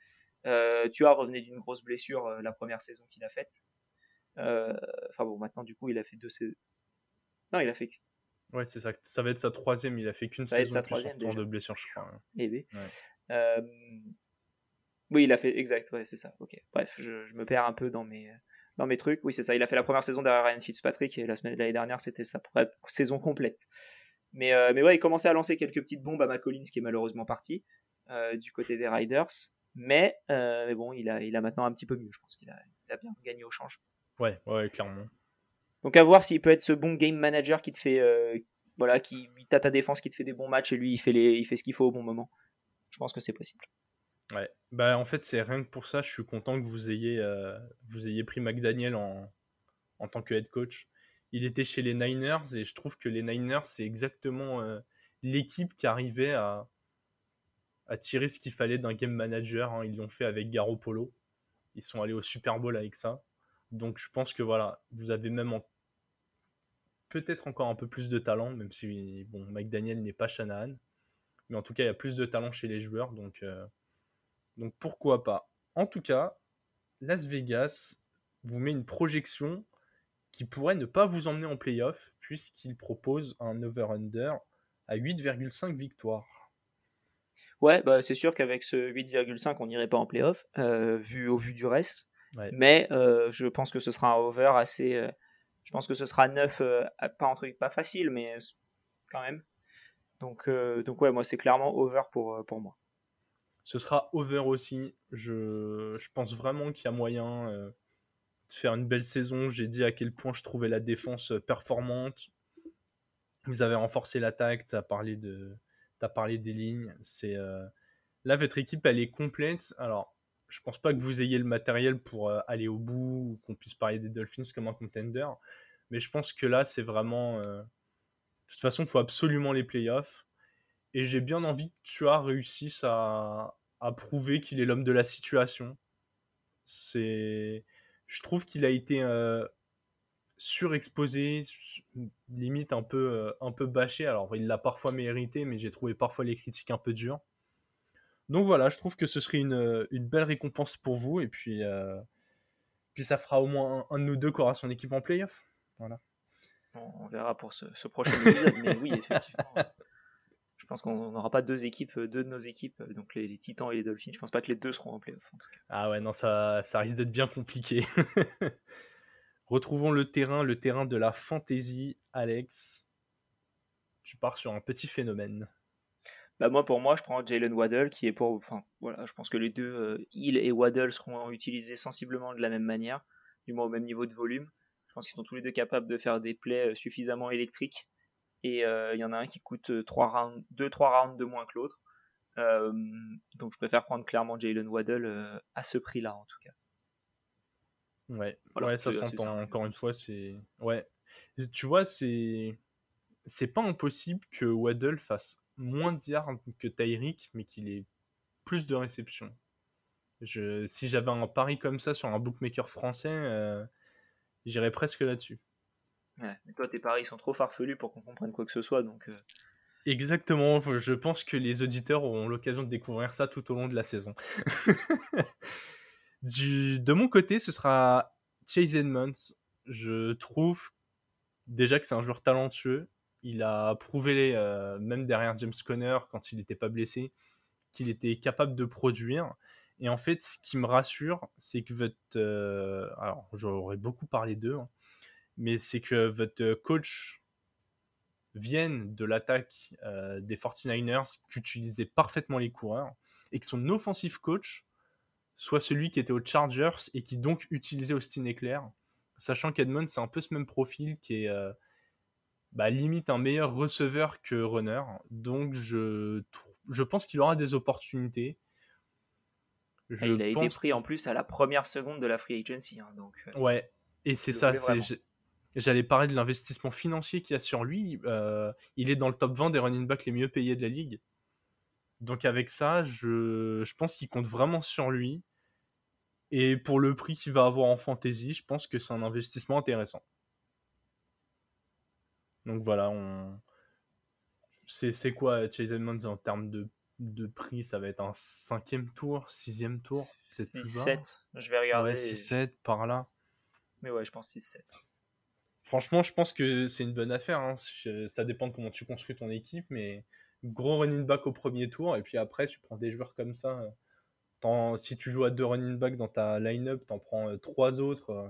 tu as revenu d'une grosse blessure la première saison qu'il a faite. Enfin bon, maintenant du coup, il a fait deux saisons. Non, il a fait. Ouais, c'est ça. Ça va être sa troisième. Il a fait qu'une saison sa troisième, de blessure, je crois. Hein. Eh oui. Oui, il a fait, exact, ouais, c'est ça. Ok. Bref, je, me perds un peu dans mes, dans mes trucs. Oui, c'est ça. Il a fait la première saison derrière Ryan Fitzpatrick et la semaine l'année dernière, c'était sa saison complète. Mais, euh, mais ouais, il commençait à lancer quelques petites bombes à McCollins qui est malheureusement parti euh, du côté des Riders. Mais, euh, mais bon, il a, il a maintenant un petit peu mieux. Je pense qu'il a, a, bien gagné au change. Ouais, ouais, clairement. Donc à voir s'il peut être ce bon game manager qui te fait, voilà, qui t'a ta défense, qui te fait des bons matchs et lui il fait, les, il fait ce qu'il faut au bon moment. Je pense que c'est possible. Ouais, bah en fait, c'est rien que pour ça, je suis content que vous ayez, euh, vous ayez pris McDaniel en, en tant que head coach. Il était chez les Niners et je trouve que les Niners, c'est exactement euh, l'équipe qui arrivait à, à tirer ce qu'il fallait d'un game manager. Hein. Ils l'ont fait avec Garoppolo. Ils sont allés au Super Bowl avec ça. Donc je pense que voilà, vous avez même peut-être encore un peu plus de talent, même si bon, McDaniel n'est pas Shanahan. Mais en tout cas, il y a plus de talent chez les joueurs. Donc. Euh, donc pourquoi pas. En tout cas, Las Vegas vous met une projection qui pourrait ne pas vous emmener en playoff puisqu'il propose un over-under à 8,5 victoires. Ouais, bah c'est sûr qu'avec ce 8,5, on n'irait pas en playoff, euh, vu, au vu du reste. Mais euh, je pense que ce sera un over assez. Euh, je pense que ce sera 9, pas un truc pas facile, mais quand même. Donc, donc ouais, moi c'est clairement over pour, pour moi. Ce sera over aussi. Je, pense vraiment qu'il y a moyen euh, de faire une belle saison. J'ai dit à quel point je trouvais la défense euh, performante. Vous avez renforcé l'attaque, tu parlé des lignes, euh, là votre équipe elle est complète. Alors, je pense pas que vous ayez le matériel pour aller au bout ou qu'on puisse parler des Dolphins comme un contender, mais je pense que là c'est vraiment de toute façon, il faut absolument les playoffs. Et j'ai bien envie que tu as réussi à, à prouver qu'il est l'homme de la situation. C'est, je trouve qu'il a été euh, surexposé, limite un peu, euh, un peu bâché. Alors il l'a parfois mérité, mais j'ai trouvé parfois les critiques un peu dures. Donc voilà, je trouve que ce serait une, une belle récompense pour vous. Et puis, puis ça fera au moins un, de nous deux qui aura son équipe en playoff. Voilà. On, verra pour ce, ce prochain épisode. mais oui, effectivement. Je pense qu'on n'aura pas deux équipes, deux de nos équipes, donc les, Titans et les Dolphins. Je pense pas que les deux seront en playoff. Ah ouais, non, ça, ça risque d'être bien compliqué. Retrouvons le terrain, le terrain de la fantaisie. Alex, tu pars sur un petit phénomène. Bah moi, pour moi, je prends Jalen Waddle, qui est pour. Enfin, voilà, je pense que les deux, euh, Hill et Waddle, seront utilisés sensiblement de la même manière, du moins au même niveau de volume. Je pense qu'ils sont tous les deux capables de faire des plays euh, suffisamment électriques. Et euh, il y en a un qui coûte 2-3 rounds, de moins que l'autre. donc je préfère prendre clairement Jalen Waddle à ce prix-là, en tout cas. Ouais, ouais ça s'entend. Encore une fois, c'est. Ouais. Tu vois, c'est. C'est pas impossible que Waddle fasse moins de yards que Tyreek, mais qu'il ait plus de réceptions. Je... Si j'avais un pari comme ça sur un bookmaker français, euh, j'irais presque là-dessus. Toi, tes paris sont trop farfelus pour qu'on comprenne quoi que ce soit, donc. Euh. Exactement, je pense que les auditeurs auront l'occasion de découvrir ça tout au long de la saison. De mon côté, ce sera Chase Edmonds. Je trouve déjà que c'est un joueur talentueux il a prouvé, euh, même derrière James Conner, quand il n'était pas blessé, qu'il était capable de produire. Et en fait, ce qui me rassure, c'est que votre. Euh, alors, j'aurais beaucoup parlé d'eux, hein, mais c'est que votre coach vienne de l'attaque euh, des 49ers, qui utilisait parfaitement les coureurs, et que son offensive coach soit celui qui était aux Chargers et qui donc utilisait Austin Eckler, sachant qu'Edmond, c'est un peu ce même profil qui est bah, limite un meilleur receveur que runner. Donc je, je pense qu'il aura des opportunités. Je il a été pris en plus à la première seconde de la free agency. Hein, donc, euh, ouais, et c'est ça. J'allais parler de l'investissement financier qu'il y a sur lui. Euh, il est dans le top 20 des running backs les mieux payés de la ligue. Donc avec ça, je, je pense qu'il compte vraiment sur lui. Et pour le prix qu'il va avoir en fantasy, je pense que c'est un investissement intéressant. Donc voilà, on... c'est quoi Chase Edmonds en termes de, de, prix Ça va être un cinquième tour, sixième tour 6-7, je vais regarder. Ouais, 6-7 par là. Mais ouais, je pense 6-7. Franchement, je pense que c'est une bonne affaire. Hein. Ça dépend de comment tu construis ton équipe, mais gros running back au premier tour, et puis après, tu prends des joueurs comme ça. Si tu joues à deux running back dans ta line-up, t'en prends euh, trois autres euh,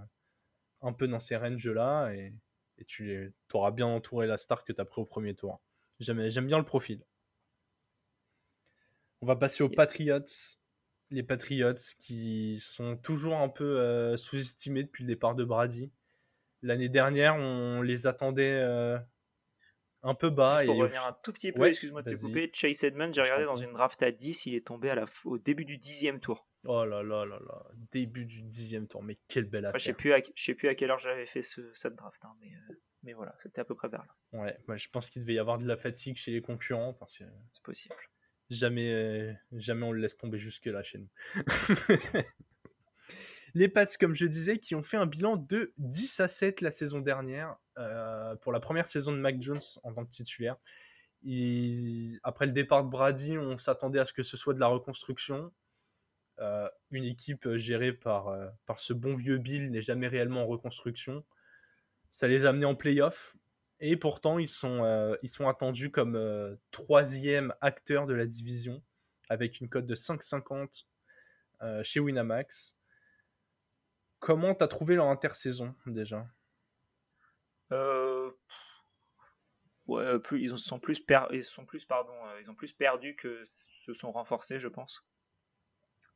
un peu dans ces ranges-là, et et tu auras bien entouré la star que tu as pris au premier tour. J'aime bien le profil. On va passer aux Patriots. Les Patriots qui sont toujours un peu euh, sous-estimés depuis le départ de Brady. L'année dernière, on les attendait euh, un peu bas. pour revenir un tout petit peu, excuse-moi de te couper, Chase Edmonds, j'ai regardé dans une draft à 10, il est tombé à la, au début du dixième tour. Oh là là là là, début du dixième tour, mais quelle belle affaire. je sais plus à, sais plus à quelle heure j'avais fait ce, cette draft, hein, mais, euh, mais voilà, c'était à peu près vers là. Ouais, je pense qu'il devait y avoir de la fatigue chez les concurrents parce que c'est possible. Jamais, euh, jamais on le laisse tomber jusque là chez nous. les Pats, comme je disais, qui ont fait un bilan de 10 à 7 la saison dernière euh, pour la première saison de Mac Jones en tant que titulaire. Après le départ de Brady, on s'attendait à ce que ce soit de la reconstruction. Euh, une équipe euh, gérée par, ce bon vieux Bill n'est jamais réellement en reconstruction. Ça les a amenés en playoff. Et pourtant, ils sont attendus comme troisième acteur de la division, avec une cote de 5,50 chez Winamax. Comment t'as trouvé leur intersaison déjà? Ouais, plus, ils sont plus, ils sont plus, pardon, ils ont plus perdu que se sont renforcés, je pense.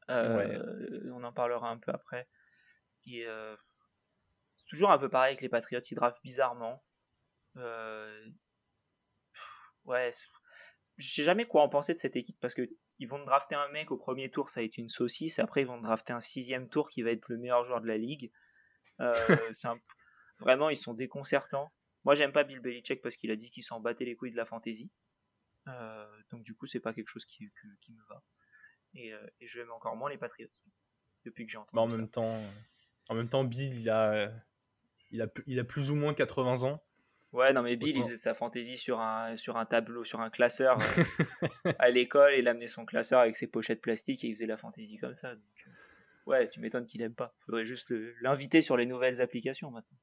Euh, on en parlera un peu après. Et euh, c'est toujours un peu pareil avec les Patriots, ils draftent bizarrement. Euh, ouais, je sais jamais quoi en penser de cette équipe parce que ils vont drafter un mec au premier tour, ça va être une saucisse. Après, ils vont drafter un sixième tour qui va être le meilleur joueur de la ligue. Vraiment, ils sont déconcertants. Moi, j'aime pas Bill Belichick parce qu'il a dit qu'il s'en battait les couilles de la fantasy. donc, du coup, c'est pas quelque chose qui, qui me va. Euh, et, je aime encore moins les Patriots depuis que j'ai entendu bah, en Même temps, en même temps, Bill, il a, il a, il a plus ou moins 80 ans. Ouais, non, mais Bill, il faisait sa fantaisie sur un, sur un tableau, sur un classeur euh, à l'école. Il amenait son classeur avec ses pochettes plastiques et il faisait la fantaisie comme ça. Donc, euh, ouais, tu m'étonnes qu'il aime pas. Faudrait juste l'inviter sur les nouvelles applications maintenant.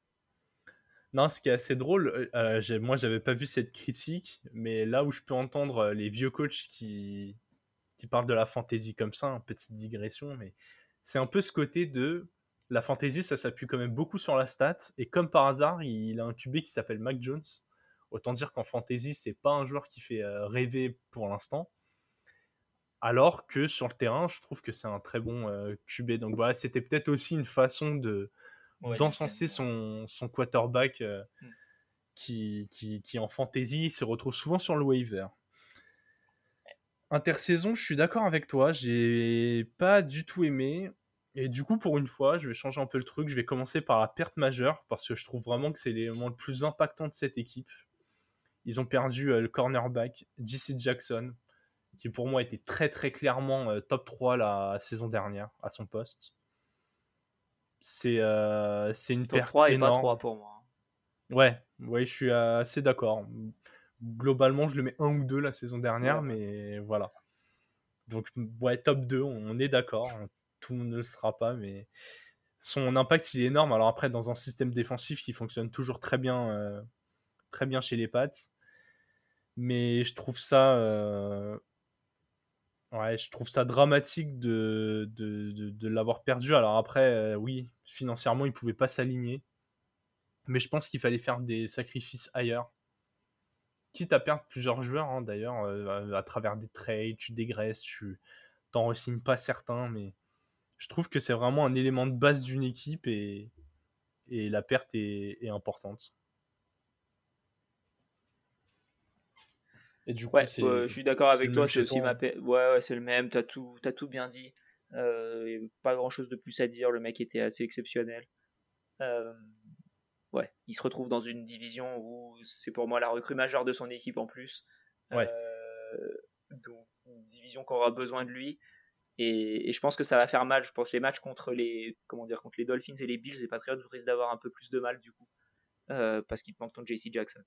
Non, ce qui est assez drôle, euh, moi j'avais pas vu cette critique, mais là où je peux entendre les vieux coachs qui, qui parlent de la fantaisie comme ça, une petite digression, mais c'est un peu ce côté de la fantasy, ça s'appuie quand même beaucoup sur la stat. Et comme par hasard, il a un QB qui s'appelle Mac Jones. Autant dire qu'en fantasy, c'est pas un joueur qui fait euh, rêver pour l'instant. Alors que sur le terrain, je trouve que c'est un très bon euh, QB. Donc voilà, c'était peut-être aussi une façon de d'encenser son, son, quarterback euh, mm. qui, qui, qui, en fantasy se retrouve souvent sur le waiver. Intersaison, je suis d'accord avec toi, j'ai pas du tout aimé. Et du coup, pour une fois, je vais changer un peu le truc. Je vais commencer par la perte majeure parce que je trouve vraiment que c'est l'élément le plus impactant de cette équipe. Ils ont perdu euh, le cornerback JC Jackson, qui pour moi était très très clairement euh, top 3 la saison dernière à son poste. C'est euh, une top perte 3 et pas 3 pour moi. Ouais, ouais, je suis assez d'accord. Globalement, je le mets 1 ou 2 la saison dernière, mais voilà. Donc, ouais, top 2, on est d'accord tout le monde ne le sera pas, mais son impact il est énorme. Alors après, dans un système défensif qui fonctionne toujours très bien, euh, très bien chez les Pats, mais je trouve ça, euh, ouais, je trouve ça dramatique de, de, l'avoir perdu. Alors après, euh, oui, financièrement, il pouvait pas s'aligner, mais je pense qu'il fallait faire des sacrifices ailleurs. Quitte à perdre plusieurs joueurs, hein, d'ailleurs, à, travers des trades, tu dégraisses, tu t'en re pas certains, mais je trouve que c'est vraiment un élément de base d'une équipe et, et la perte est, importante. Et du coup, je suis d'accord avec toi, c'est aussi ma ouais, ouais c'est le même, t'as tout, as tout bien dit. Euh, pas grand chose de plus à dire, le mec était assez exceptionnel. Euh, ouais, il se retrouve dans une division où c'est pour moi la recrue majeure de son équipe en plus. Ouais. Euh, donc, une division qui aura besoin de lui. Et, je pense que ça va faire mal. Je pense que les matchs contre les, comment dire, contre les Dolphins et les Bills et Patriots risquent d'avoir un peu plus de mal du coup. Euh, parce qu'il manque ton JC Jackson.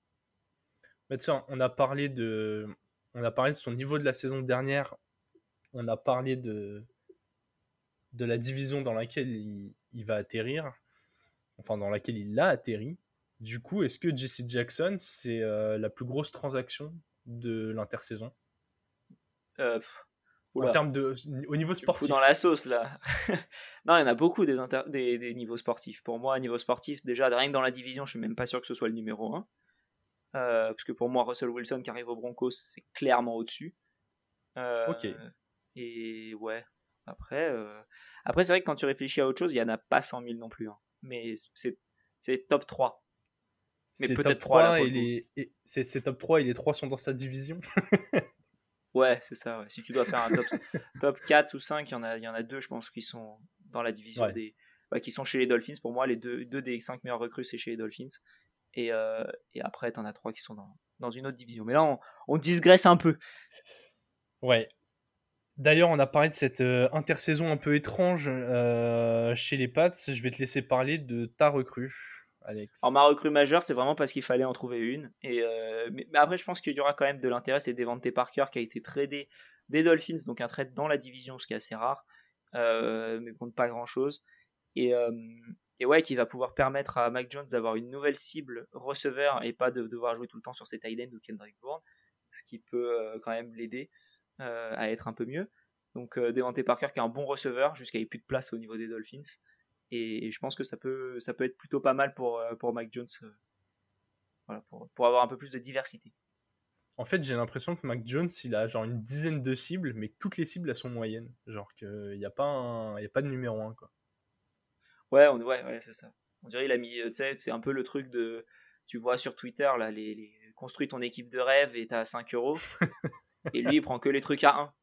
Mais sais, on a parlé de, on a parlé de son niveau de la saison dernière. On a parlé de, de la division dans laquelle il, va atterrir. Enfin, dans laquelle il a atterri. Du coup, est-ce que JC Jackson, c'est euh, la plus grosse transaction de l'intersaison? Euh, en termes de, au niveau sportif. dans la sauce là. non, il y en a beaucoup des, des, niveaux sportifs. Pour moi, niveau sportif, déjà, rien que dans la division, je suis même pas sûr que ce soit le numéro 1. Euh, parce que pour moi, Russell Wilson qui arrive au Broncos, c'est clairement au-dessus. Euh, ok. Et ouais, après, euh, après c'est vrai que quand tu réfléchis à autre chose, il y en a pas 100 000 non plus. Hein. Mais c'est top 3. Mais peut-être 3. et les... C'est top 3 et les 3 sont dans sa division. Ouais, c'est ça. Si tu dois faire un top, top 4 ou 5, il y, en a, il y en a deux, je pense, qui sont dans la division des. qui sont chez les Dolphins. Pour moi, les deux, deux des 5 meilleurs recrues, c'est chez les Dolphins. Et, euh, et après, tu en as trois qui sont dans, dans une autre division. Mais là, on, on digresse un peu. Ouais. D'ailleurs, on a parlé de cette euh, intersaison un peu étrange euh, chez les Pats. Je vais te laisser parler de ta recrue. Alex Alors, ma recrue majeure, c'est vraiment parce qu'il fallait en trouver une. Et, euh, mais, après, je pense qu'il y aura quand même de l'intérêt. C'est Devante Parker qui a été tradé des Dolphins, donc un trade dans la division, ce qui est assez rare, euh, mais compte pas grand chose. Et, euh, et, ouais, qui va pouvoir permettre à Mac Jones d'avoir une nouvelle cible receveur et pas de devoir jouer tout le temps sur ses tight ends ou Kendrick Bourne, ce qui peut quand même l'aider à être un peu mieux. Donc, Devante Parker qui est un bon receveur, jusqu'à il plus de place au niveau des Dolphins. Et, je pense que ça peut, ça peut être plutôt pas mal pour, euh, pour Mike Jones euh, voilà, pour, pour, avoir un peu plus de diversité. En fait, j'ai l'impression que Mac Jones, il a genre une dizaine de cibles, mais toutes les cibles, elles sont moyennes. Genre qu'il n'y a, pas a pas de numéro 1, quoi. Ouais, on, ouais, ouais c'est ça. On dirait il a mis, tu sais, c'est un peu le truc de, tu vois sur Twitter, là, les, les construis ton équipe de rêve et t'as 5 euros. et lui, il prend que les trucs à 1.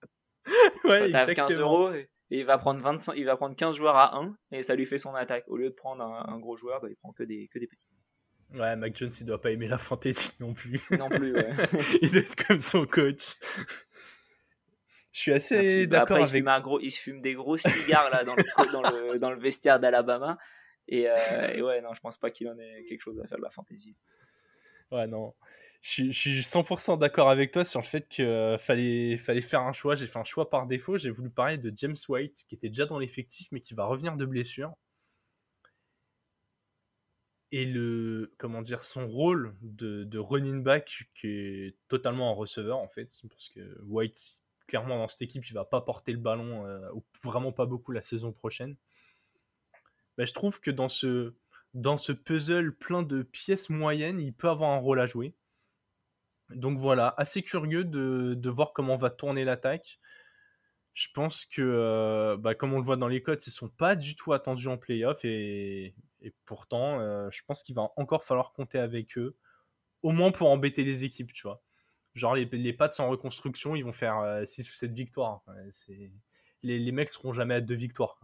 Ouais, t'as 15 euros et il va prendre 25, il va prendre 15 joueurs à 1 et ça lui fait son attaque. Au lieu de prendre un, gros joueur, bah, il prend que des, que des petits. Ouais, Mac Jones, il doit pas aimer la fantasy non plus. Non plus, ouais. il doit être comme son coach. Je suis assez d'accord avec. Il, gros, il se fume des gros cigares là dans le, dans le, dans le vestiaire d'Alabama. Et, euh, et, ouais, non, je pense pas qu'il en ait quelque chose à faire de la fantasy. Ouais, non. Je, suis 100% d'accord avec toi sur le fait qu'il euh, fallait, faire un choix. J'ai fait un choix par défaut. J'ai voulu parler de James White, qui était déjà dans l'effectif, mais qui va revenir de blessure. Et le, comment dire, son rôle de, running back, qui est totalement en receveur, en fait, parce que White, clairement, dans cette équipe, il va pas porter le ballon, euh, ou vraiment pas beaucoup la saison prochaine. Bah, je trouve que dans ce puzzle plein de pièces moyennes, il peut avoir un rôle à jouer. Donc voilà, assez curieux de, voir comment va tourner l'attaque. Je pense que, euh, bah, comme on le voit dans les codes, ils sont pas du tout attendus en playoff et, et pourtant, euh, je pense qu'il va encore falloir compter avec eux, au moins pour embêter les équipes, tu vois. Genre les, les Pats en reconstruction, ils vont faire 6 euh, ou 7 victoires. Les, les mecs seront jamais à 2 victoires.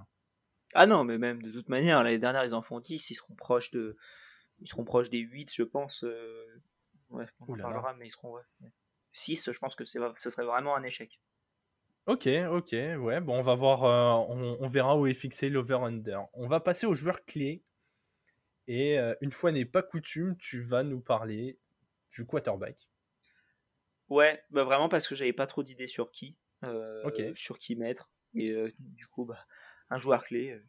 Ah non, mais même de toute manière, l'année dernière, ils en font 10, ils seront proches de. Ils seront proches des 8, je pense. Ouais, on en parlera, mais ils seront. 6, je pense que ce serait vraiment un échec. Ok, ok, ouais, bon, on va voir, euh, on, verra où est fixé l'over-under. On va passer aux joueurs clés. Et euh, une fois n'est pas coutume, tu vas nous parler du quarterback. Ouais, bah vraiment parce que j'avais pas trop d'idées sur qui, sur qui mettre. Et du coup, bah, un joueur clé euh,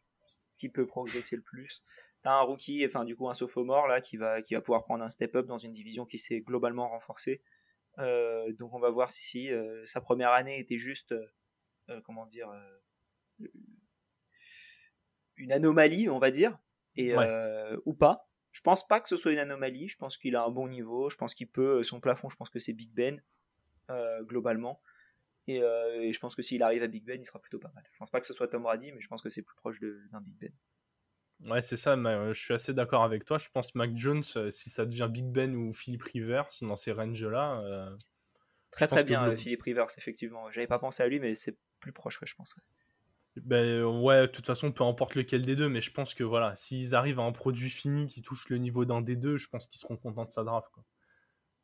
qui peut progresser le plus. T'as un rookie, enfin du coup un sophomore là qui va, qui va pouvoir prendre un step up dans une division qui s'est globalement renforcée. Euh, donc on va voir si euh, sa première année était juste, comment dire, une anomalie, on va dire, et ou pas. Je pense pas que ce soit une anomalie. Je pense qu'il a un bon niveau. Je pense qu'il peut. Son plafond, je pense que c'est Big Ben globalement. Euh, et, je pense que s'il arrive à Big Ben, il sera plutôt pas mal. Je pense pas que ce soit Tom Brady, mais je pense que c'est plus proche d'un Big Ben. Ouais, c'est ça, euh, je suis assez d'accord avec toi. Je pense Mac Jones, euh, si ça devient Big Ben ou Philip Rivers dans ces ranges-là. très très bien, Philip Rivers, effectivement. J'avais pas pensé à lui, mais c'est plus proche, ouais, je pense. Ben, ouais, de toute façon, peu importe lequel des deux, mais je pense que voilà, s'ils arrivent à un produit fini qui touche le niveau d'un des deux, je pense qu'ils seront contents de sa draft. Quoi.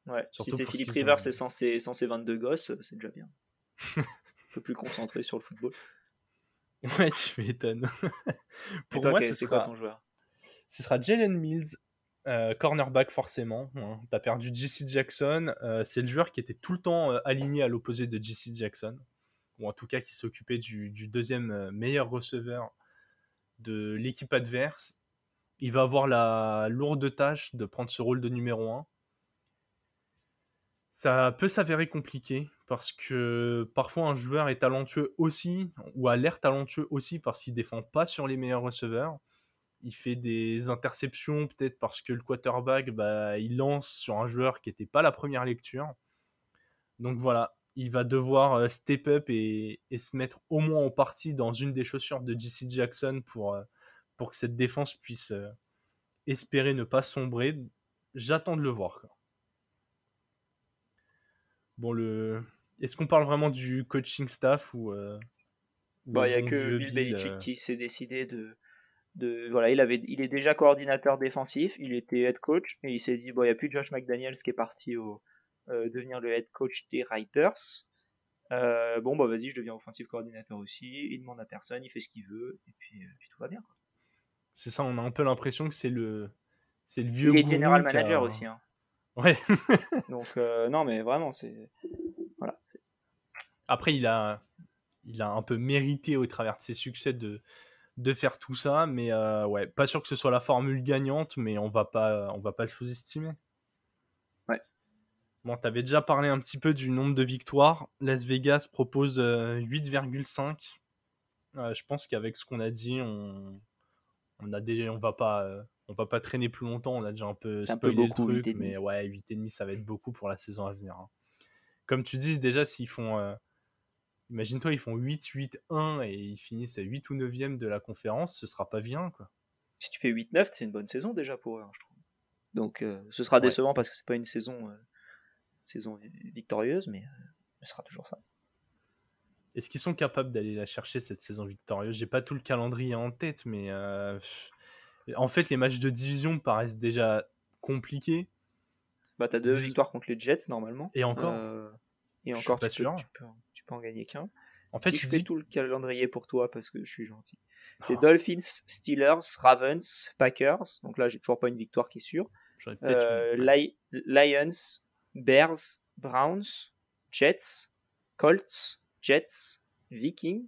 Ouais, si c'est Philippe Rivers c'est sans, ses, sans 22 gosses, c'est déjà bien. un peu plus concentré sur le football. Ouais, tu m'étonnes. Pour moi, c'est quoi ton joueur? Ce sera Jalen Mills, euh, cornerback forcément. Hein. Tu as perdu JC Jackson. Euh, c'est le joueur qui était tout le temps euh, aligné à l'opposé de JC Jackson. Ou en tout cas qui s'occupait du, du, deuxième meilleur receveur de l'équipe adverse. Il va avoir la lourde tâche de prendre ce rôle de numéro 1. Ça peut s'avérer compliqué parce que parfois un joueur est talentueux aussi, ou a l'air talentueux aussi parce qu'il défend pas sur les meilleurs receveurs. Il fait des interceptions peut-être parce que le quarterback, bah, il lance sur un joueur qui n'était pas la première lecture. Donc voilà, il va devoir euh, step up et, se mettre au moins en partie dans une des chaussures de JC Jackson pour, euh, pour que cette défense puisse euh, espérer ne pas sombrer. J'attends de le voir. Bon, le... est-ce qu'on parle vraiment du coaching staff ou. Euh, bah, il n'y a que Bill Belichick euh qui s'est décidé de. De, voilà, il, avait, il est déjà coordinateur défensif, il était head coach, et il s'est dit, bon, il n'y a plus Josh McDaniels qui est parti au, euh, devenir le head coach des Writers. bon, bah vas-y, je deviens offensive coordinateur aussi, il demande à personne, il fait ce qu'il veut, et puis, tout va bien. C'est ça, on a un peu l'impression que c'est le, c'est le vieux. Il est general manager aussi. Hein. Ouais. Donc, euh, non, mais vraiment, c'est. Voilà. Après, il a, il a un peu mérité au travers de ses succès de, de faire tout ça, mais euh, ouais, pas sûr que ce soit la formule gagnante, mais on va pas, on va pas le sous-estimer. Ouais. Bon, t'avais déjà parlé un petit peu du nombre de victoires. Las Vegas propose 8,5. Euh, je pense qu'avec ce qu'on a dit, on, on a des, on va pas, on va pas traîner plus longtemps, on a déjà un peu spoilé beaucoup, le truc, mais ouais, 8,5 ça va être beaucoup pour la saison à venir. Hein. Comme tu dis, déjà s'ils font euh, imagine-toi, ils font 8 8 1 et ils finissent à 8 ou 9e de la conférence, ce sera pas bien quoi. Si tu fais 8 9, c'est une bonne saison déjà pour eux, hein, je trouve. Donc euh, ce sera décevant parce que c'est pas une saison euh, saison victorieuse mais ce sera toujours ça. Est-ce qu'ils sont capables d'aller la chercher cette saison victorieuse? J'ai pas tout le calendrier en tête, mais en fait, les matchs de division paraissent déjà compliqués. Bah, t'as deux victoires contre les Jets normalement. Et encore euh, Et encore, tu, Peux, tu, peux, en gagner qu'un. En fait, je, fais tout le calendrier pour toi parce que je suis gentil. C'est oh. Dolphins, Steelers, Ravens, Packers. Donc là, j'ai toujours pas une victoire qui est sûre. Lions, Bears, Browns, Jets, Colts, Jets, Vikings,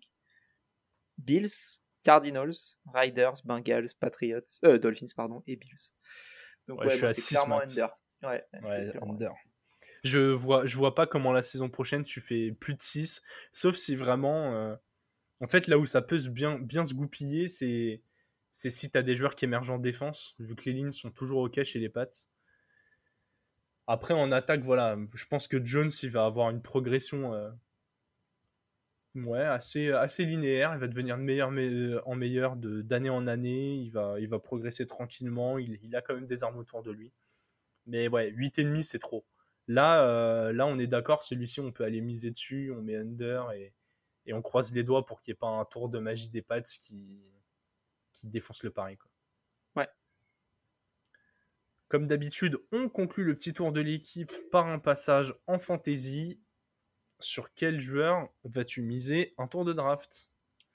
Bills, Cardinals, Riders, Bengals, Patriots, euh, Dolphins, pardon, et Bills. Donc ouais, c'est clairement under. Ouais, under. Je vois, vois pas comment la saison prochaine tu fais plus de 6, sauf si vraiment. Euh, en fait, là où ça peut bien, bien se goupiller, c'est c'est si tu as des joueurs qui émergent en défense, vu que les lignes sont toujours OK chez les Pats. Après, en attaque, voilà, je pense que Jones, il va avoir une progression euh, ouais, assez, linéaire. Il va devenir de meilleur en meilleur d'année en année. Il va, il va progresser tranquillement. Il, il, a quand même des armes autour de lui. Mais ouais, 8,5, c'est trop. Là, euh, là, on est d'accord, celui-ci, on peut aller miser dessus. On met under et, et on croise les doigts pour qu'il n'y ait pas un tour de magie des Pats qui, qui défonce le pari. Quoi. Ouais. Comme d'habitude, on conclut le petit tour de l'équipe par un passage en fantasy. Sur quel joueur vas-tu miser un tour de draft?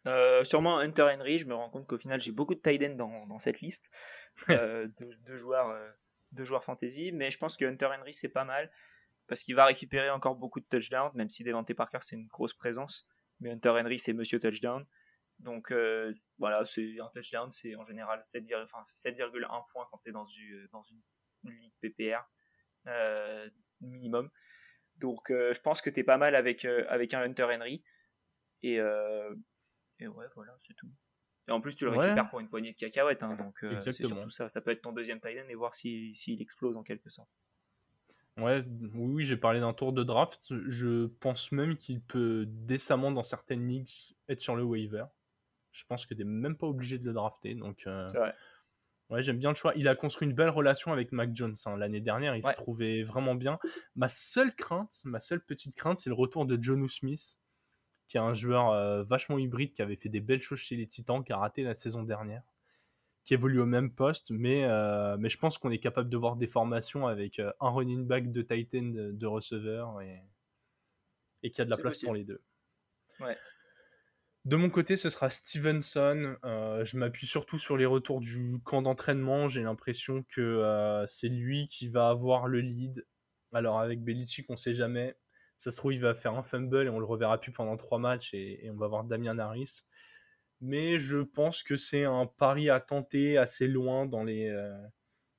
Euh, Sûrement Hunter Henry. Je me rends compte qu'au final, j'ai beaucoup de tight end dans, cette liste euh, de, joueurs, euh, de joueurs fantasy. Mais je pense que Hunter Henry, c'est pas mal parce qu'il va récupérer encore beaucoup de touchdowns, même si Devante Parker, c'est une grosse présence. Mais Hunter Henry, c'est monsieur touchdown. Donc euh, voilà, c'est un touchdown, c'est en général 7,1 enfin, points quand tu es dans une, dans une, ligue PPR euh, minimum. Donc euh, je pense que tu es pas mal avec, avec un Hunter Henry. Et, et ouais, voilà, c'est tout. Et en plus, tu le récupères pour une poignée de cacahuètes. Hein, donc c'est surtout ça. Ça peut être ton deuxième tight end et voir s'il explose en quelque sorte. Ouais, oui, j'ai parlé d'un tour de draft. Je pense même qu'il peut décemment, dans certaines ligues, être sur le waiver. Je pense que tu n'es même pas obligé de le drafter. Donc, euh, vrai. Ouais, j'aime bien le choix. Il a construit une belle relation avec Mac Jones. Hein. L'année dernière, il se trouvait vraiment bien. Ma seule crainte, ma seule petite crainte, c'est le retour de Jonu Smith, qui est un joueur euh, vachement hybride, qui avait fait des belles choses chez les Titans, qui a raté la saison dernière, qui évolue au même poste. Mais, euh, mais je pense qu'on est capable de voir des formations avec un running back de Titan de, de receveur et, et qu'il y a de la place pour les deux. Ouais. De mon côté, ce sera Stevenson. Euh, je m'appuie surtout sur les retours du camp d'entraînement. J'ai l'impression que euh, c'est lui qui va avoir le lead. Alors avec Belichick, on ne sait jamais. Ça se trouve, il va faire un fumble et on le reverra plus pendant trois matchs et, on va voir Damien Harris. Mais je pense que c'est un pari à tenter assez loin dans les, euh,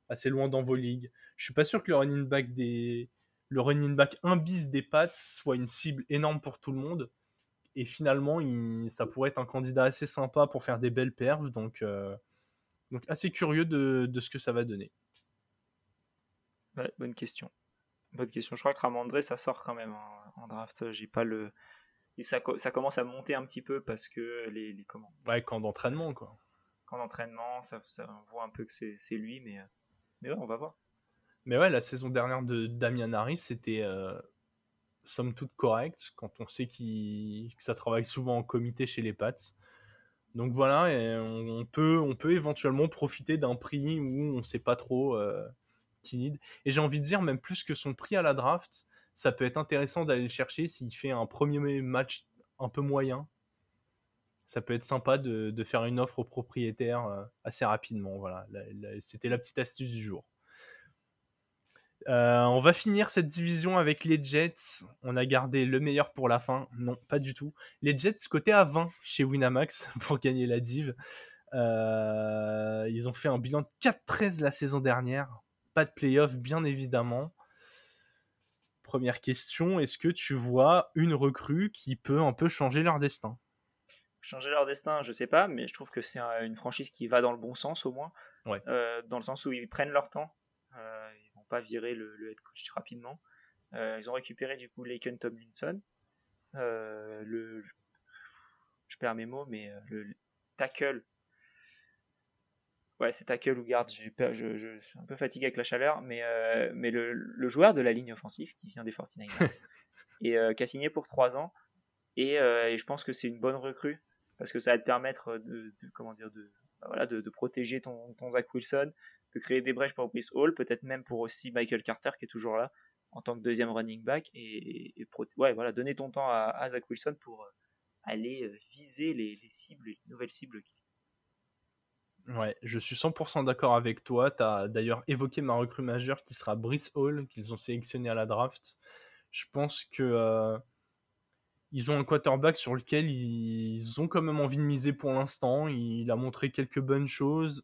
assez loin dans vos ligues. Je suis pas sûr que le running back des, le running back 1 bis des Pats soit une cible énorme pour tout le monde et finalement, ça pourrait être un candidat assez sympa pour faire des belles perfs. Donc, euh, donc assez curieux de, ce que ça va donner. Ouais, bonne question. Bonne question. Je crois que Ramandré, ça sort quand même en, draft. J'ai pas le. ça, ça, commence à monter un petit peu parce que les, les comment Ouais, camp d'entraînement, quoi. Camp d'entraînement, ça, ça, on voit un peu que c'est lui, mais, mais ouais, on va voir. Mais ouais, la saison dernière de Damien Harris, c'était. Euh, somme toute correct quand on sait qu que ça travaille souvent en comité chez les Pats. Donc voilà, et on, peut, on peut éventuellement profiter d'un prix où on ne sait pas trop euh, Et j'ai envie de dire, même plus que son prix à la draft, ça peut être intéressant d'aller le chercher s'il fait un premier match un peu moyen. Ça peut être sympa de, de faire une offre au propriétaire euh, assez rapidement. Voilà, c'était la petite astuce du jour. Euh, on va finir cette division avec les Jets. On a gardé le meilleur pour la fin. Non, pas du tout. Les Jets côté à 20 chez Winamax pour gagner la div. Euh, ils ont fait un bilan de 4-13 la saison dernière. Pas de playoff, bien évidemment. Première question, est-ce que tu vois une recrue qui peut un peu changer leur destin? Changer leur destin, je sais pas, mais je trouve que c'est une franchise qui va dans le bon sens au moins. Ouais. Euh, dans le sens où ils prennent leur temps pas virer le, head coach rapidement. Euh, ils ont récupéré du coup Laken Tomlinson, euh, le, je perds mes mots, mais euh, le tackle. Ouais, c'est tackle ou garde. Je, je, suis un peu fatigué avec la chaleur, mais, mais le, joueur de la ligne offensive qui vient des 49ers et qui a signé pour 3 ans. Et, je pense que c'est une bonne recrue parce que ça va te permettre de, comment dire de, bah voilà, de, protéger ton, ton Zach Wilson, de créer des brèches pour Chris Hall, peut-être même pour aussi Michael Carter qui est toujours là en tant que deuxième running back et, ouais, voilà, donner ton temps à, Zach Wilson pour euh, aller euh, viser les, cibles, les nouvelles cibles. Ouais, je suis 100% d'accord avec toi. Tu as d'ailleurs évoqué ma recrue majeure qui sera Brice Hall, qu'ils ont sélectionné à la draft. Je pense que euh, ils ont un quarterback sur lequel ils ont quand même envie de miser pour l'instant. Il a montré quelques bonnes choses.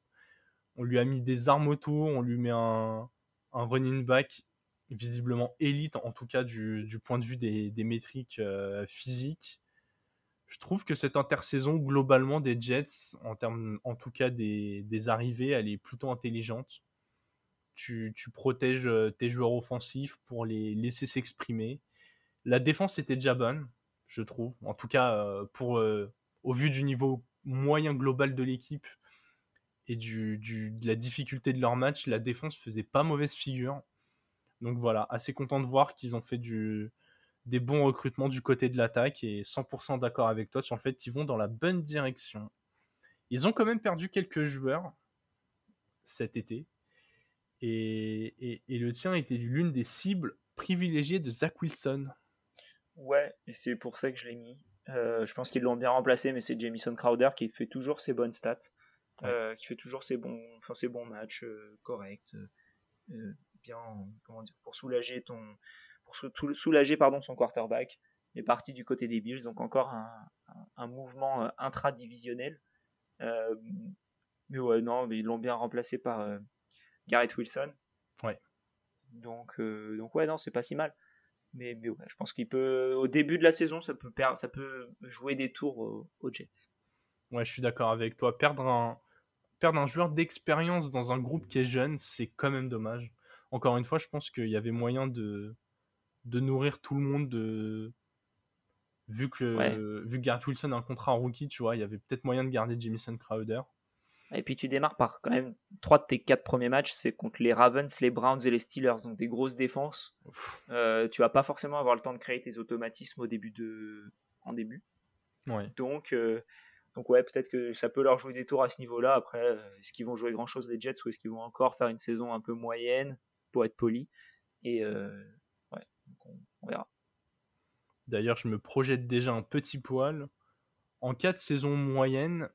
On lui a mis des armes autour, on lui met un, running back visiblement élite, en tout cas du, point de vue des, métriques euh, physiques je trouve que cette intersaison globalement des Jets, en termes, en tout cas des, arrivées, elle est plutôt intelligente. Tu, protèges euh, tes joueurs offensifs pour les laisser s'exprimer. La défense était déjà bonne, je trouve. En tout cas, euh, pour, euh, au vu du niveau moyen global de l'équipe et du, de la difficulté de leur match, la défense faisait pas mauvaise figure. Donc voilà, assez content de voir qu'ils ont fait du, des bons recrutements du côté de l'attaque et 100% d'accord avec toi sur le fait qu'ils vont dans la bonne direction. Ils ont quand même perdu quelques joueurs cet été. Et, le tien était l'une des cibles privilégiées de Zach Wilson. Ouais, et c'est pour ça que je l'ai mis. Euh, je pense qu'ils l'ont bien remplacé, mais c'est Jamison Crowder qui fait toujours ses bonnes stats, euh, qui fait toujours ses bons, enfin, ses bons matchs euh, corrects, bien, comment dire, pour soulager ton, pour soulager pardon, son quarterback. Il est parti du côté des Bills, donc encore un, mouvement euh, intradivisionnel. Euh, mais ouais, non, mais ils l'ont bien remplacé par euh, Garrett Wilson. Ouais. Donc, donc ouais, non, c'est pas si mal. Mais, mais ouais, je pense qu'il peut, au début de la saison, ça peut, perdre, ça peut jouer des tours aux, Jets. Ouais, je suis d'accord avec toi. Perdre un, perdre un joueur d'expérience dans un groupe qui est jeune, c'est quand même dommage. Encore une fois, je pense qu'il y avait moyen de, de nourrir tout le monde de vu que vu que Garrett Wilson a un contrat en rookie, tu vois, il y avait peut-être moyen de garder Jamison Crowder. Et puis tu démarres par quand même trois de tes quatre premiers matchs, c'est contre les Ravens, les Browns et les Steelers, donc des grosses défenses. Euh, tu vas pas forcément avoir le temps de créer tes automatismes au début de en début. Ouais. Donc euh, donc ouais, peut-être que ça peut leur jouer des tours à ce niveau-là. Après, euh, est-ce qu'ils vont jouer grand chose les Jets ou est-ce qu'ils vont encore faire une saison un peu moyenne pour être poli et on, verra. D'ailleurs, je me projette déjà un petit poil. En cas de saison moyenne,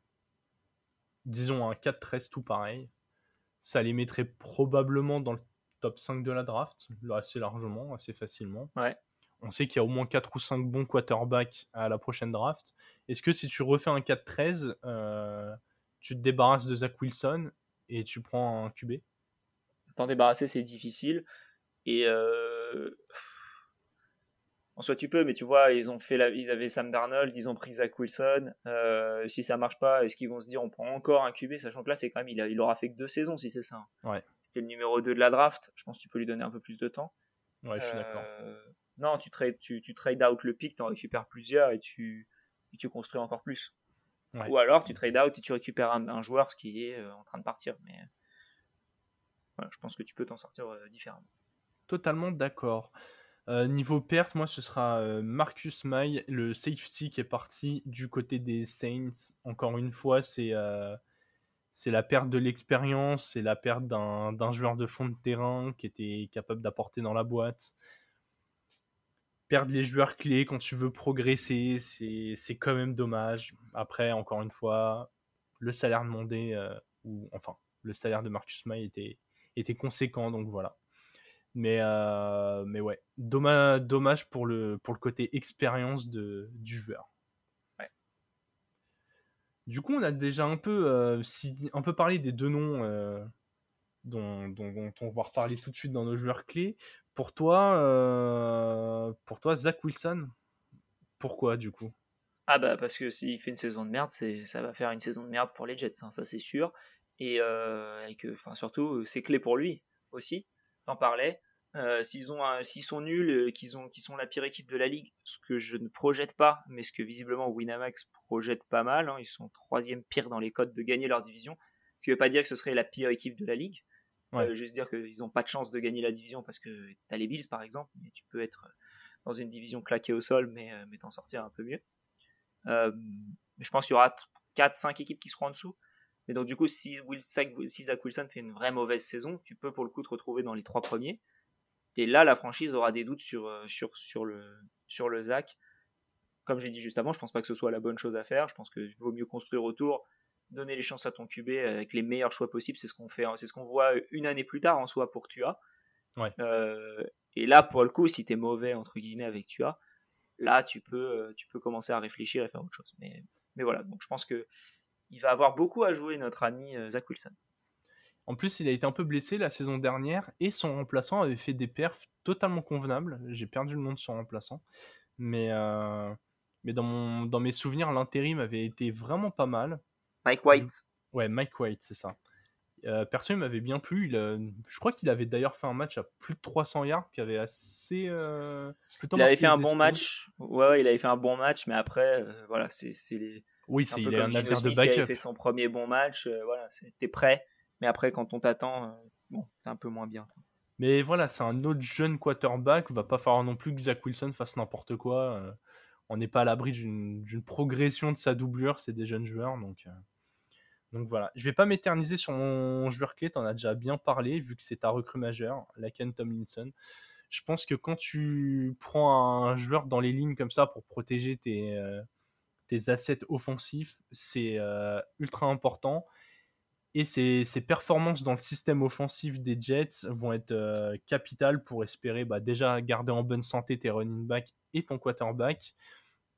disons un 4-13 tout pareil, ça les mettrait probablement dans le top 5 de la draft, assez largement, assez facilement. Ouais. On sait qu'il y a au moins 4 ou 5 bons quarterbacks à la prochaine draft. Est-ce que si tu refais un 4-13, euh, tu te débarrasses de Zach Wilson et tu prends un QB T'en débarrasser, c'est difficile. Et euh, en soit tu peux, mais tu vois, ils ont fait la, ils avaient Sam Darnold, ils ont pris Zach Wilson. Euh, si ça marche pas, est-ce qu'ils vont se dire on prend encore un QB, sachant que là c'est quand même il, a, il aura fait que deux saisons si c'est ça. Ouais. C'était le numéro 2 de la draft. Je pense que tu peux lui donner un peu plus de temps. Ouais, je suis d'accord. Euh, non, tu trades, tu, tu trade out le pick, tu en récupères plusieurs et tu, et tu construis encore plus. Ou alors tu trade out et tu récupères un, joueur qui est euh, en train de partir. Mais je pense que tu peux t'en sortir différemment. Totalement d'accord. Euh, niveau perte, moi, ce sera euh, Marcus May, le safety qui est parti du côté des Saints. Encore une fois, c'est euh, la perte de l'expérience, c'est la perte d'un joueur de fond de terrain qui était capable d'apporter dans la boîte. Perdre les joueurs clés quand tu veux progresser, c'est quand même dommage. Après, encore une fois, le salaire demandé, ou enfin, le salaire de Marcus May était conséquent, donc voilà. Mais, euh, mais ouais, dommage, dommage pour, le, pour le côté expérience de, du joueur. Du coup, on a déjà un peu, euh, si, un peu parlé des deux noms euh, dont, dont, on va reparler tout de suite dans nos joueurs clés. Pour toi, pour toi Zach Wilson, pourquoi du coup? Ah bah parce que s'il fait une saison de merde, ça va faire une saison de merde pour les Jets, hein, ça c'est sûr. Et, et que, surtout, c'est clé pour lui aussi t'en parlais. Euh, s'ils ont s'ils sont nuls, euh, qu'ils ont qu'ils sont la pire équipe de la ligue, ce que je ne projette pas, mais ce que visiblement Winamax projette pas mal, hein, ils sont troisième pire dans les codes de gagner leur division. Ce qui veut pas dire que ce serait la pire équipe de la ligue. Ça veut juste dire qu'ils n'ont pas de chance de gagner la division parce que tu as les Bills par exemple, mais tu peux être dans une division claquée au sol, mais, euh, mais t'en sortir un peu mieux. je pense qu'il y aura 4-5 équipes qui seront en dessous. Et donc, du coup, si, Zach Wilson fait une vraie mauvaise saison, tu peux pour le coup te retrouver dans les trois premiers. Et là, la franchise aura des doutes sur, euh, sur, sur, le, sur le Zach. Comme j'ai dit juste avant, je pense pas que ce soit la bonne chose à faire. Je pense qu'il vaut mieux construire autour. donner les chances à ton QB avec les meilleurs choix possibles. C'est ce qu'on fait, c'est ce qu'on voit une année plus tard en soi pour Tua. Ouais. Euh, et là, pour le coup, si tu es mauvais entre guillemets avec Tua, là tu peux, tu peux commencer à réfléchir et faire autre chose. Mais, mais voilà, donc je pense que il va avoir beaucoup à jouer notre ami Zach Wilson. En plus, il a été un peu blessé la saison dernière et son remplaçant avait fait des perfs totalement convenables. J'ai perdu le nom de son remplaçant. Mais, euh, mais dans, mon, dans mes souvenirs, l'intérim avait été vraiment pas mal. Mike White. Ouais, Mike White, c'est ça. Euh, perso, il m'avait bien plu. Il je crois qu'il avait d'ailleurs fait un match à plus de 300 yards qui avait assez. Euh, il avait fait un bon match. Ouais, il avait fait un bon match, mais après, euh, voilà, c'est les. Oui, c'est il est un avenir de backup. Il avait fait son premier bon match. voilà, c'était prêt. Mais après, quand on t'attend, euh, bon, c'est un peu moins bien. Mais voilà, c'est un autre jeune quarterback. Va pas falloir non plus que Zach Wilson fasse n'importe quoi. Euh, on n'est pas à l'abri d'une progression de sa doublure. C'est des jeunes joueurs. Donc, euh, donc voilà. Je vais pas m'éterniser sur mon joueur clé. en as déjà bien parlé, vu que c'est ta recrue majeure, la Ken Tomlinson. Je pense que quand tu prends un joueur dans les lignes comme ça pour protéger tes, tes assets offensifs, c'est ultra important et ses, performances dans le système offensif des Jets vont être euh, capitales pour espérer bah, déjà garder en bonne santé tes running back et ton quarterback,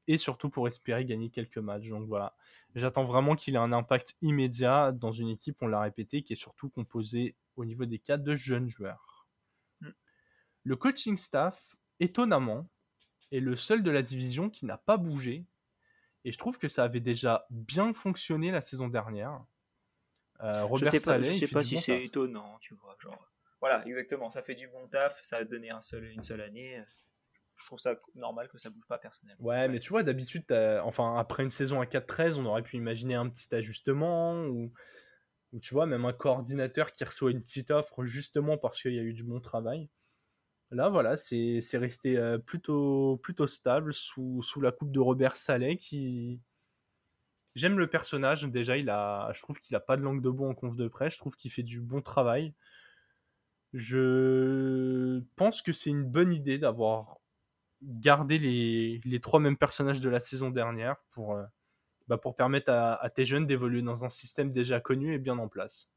et surtout pour espérer gagner quelques matchs. Donc voilà, j'attends vraiment qu'il ait un impact immédiat dans une équipe, on l'a répété, qui est surtout composée au niveau des cas de jeunes joueurs. Mm. Le coaching staff, étonnamment, est le seul de la division qui n'a pas bougé, et je trouve que ça avait déjà bien fonctionné la saison dernière. Euh, Robert je sais pas, sais pas si c'est étonnant, tu vois. Genre, voilà, exactement. Ça fait du bon taf, ça a donné un seul, une seule année. Je trouve ça normal que ça bouge pas personnellement. Ouais, mais tu vois, d'habitude, enfin, après une saison à 4-13, on aurait pu imaginer un petit ajustement ou, ou, tu vois, même un coordinateur qui reçoit une petite offre justement parce qu'il y a eu du bon travail. Là, voilà, c'est resté euh, plutôt, stable sous, la coupe de Robert Saleh qui, J'aime le personnage. Déjà, je trouve qu'il a pas de langue de bois en conf de presse. Je trouve qu'il fait du bon travail. Je pense que c'est une bonne idée d'avoir gardé les, trois mêmes personnages de la saison dernière pour, euh, bah permettre à tes jeunes d'évoluer dans un système déjà connu et bien en place.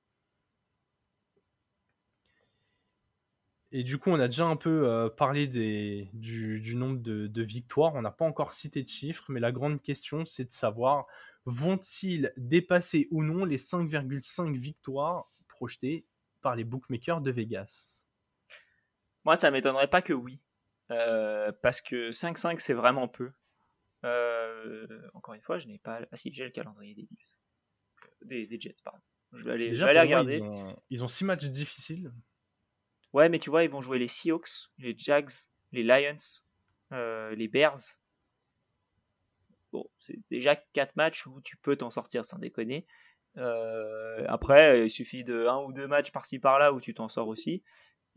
Et du coup, on a déjà un peu euh, parlé des, du, du, nombre de, de victoires. On n'a pas encore cité de chiffres, mais la grande question, c'est de savoir vont-ils dépasser ou non les 5,5 victoires projetées par les bookmakers de Vegas? Moi, ça m'étonnerait pas que oui. Euh, parce que 5-5, c'est vraiment peu. Euh, encore une fois, je n'ai pas. Ah si, j'ai le calendrier des. Des, des, Jets, pardon. Je vais aller, Déjà, regarder. ils, ont, 6 matchs difficiles. Ouais, mais tu vois, ils vont jouer les Seahawks, les Jags, les Lions, euh, les Bears, c'est déjà quatre matchs où tu peux t'en sortir sans déconner. Euh, après, il suffit de un ou deux matchs par-ci par-là où tu t'en sors aussi.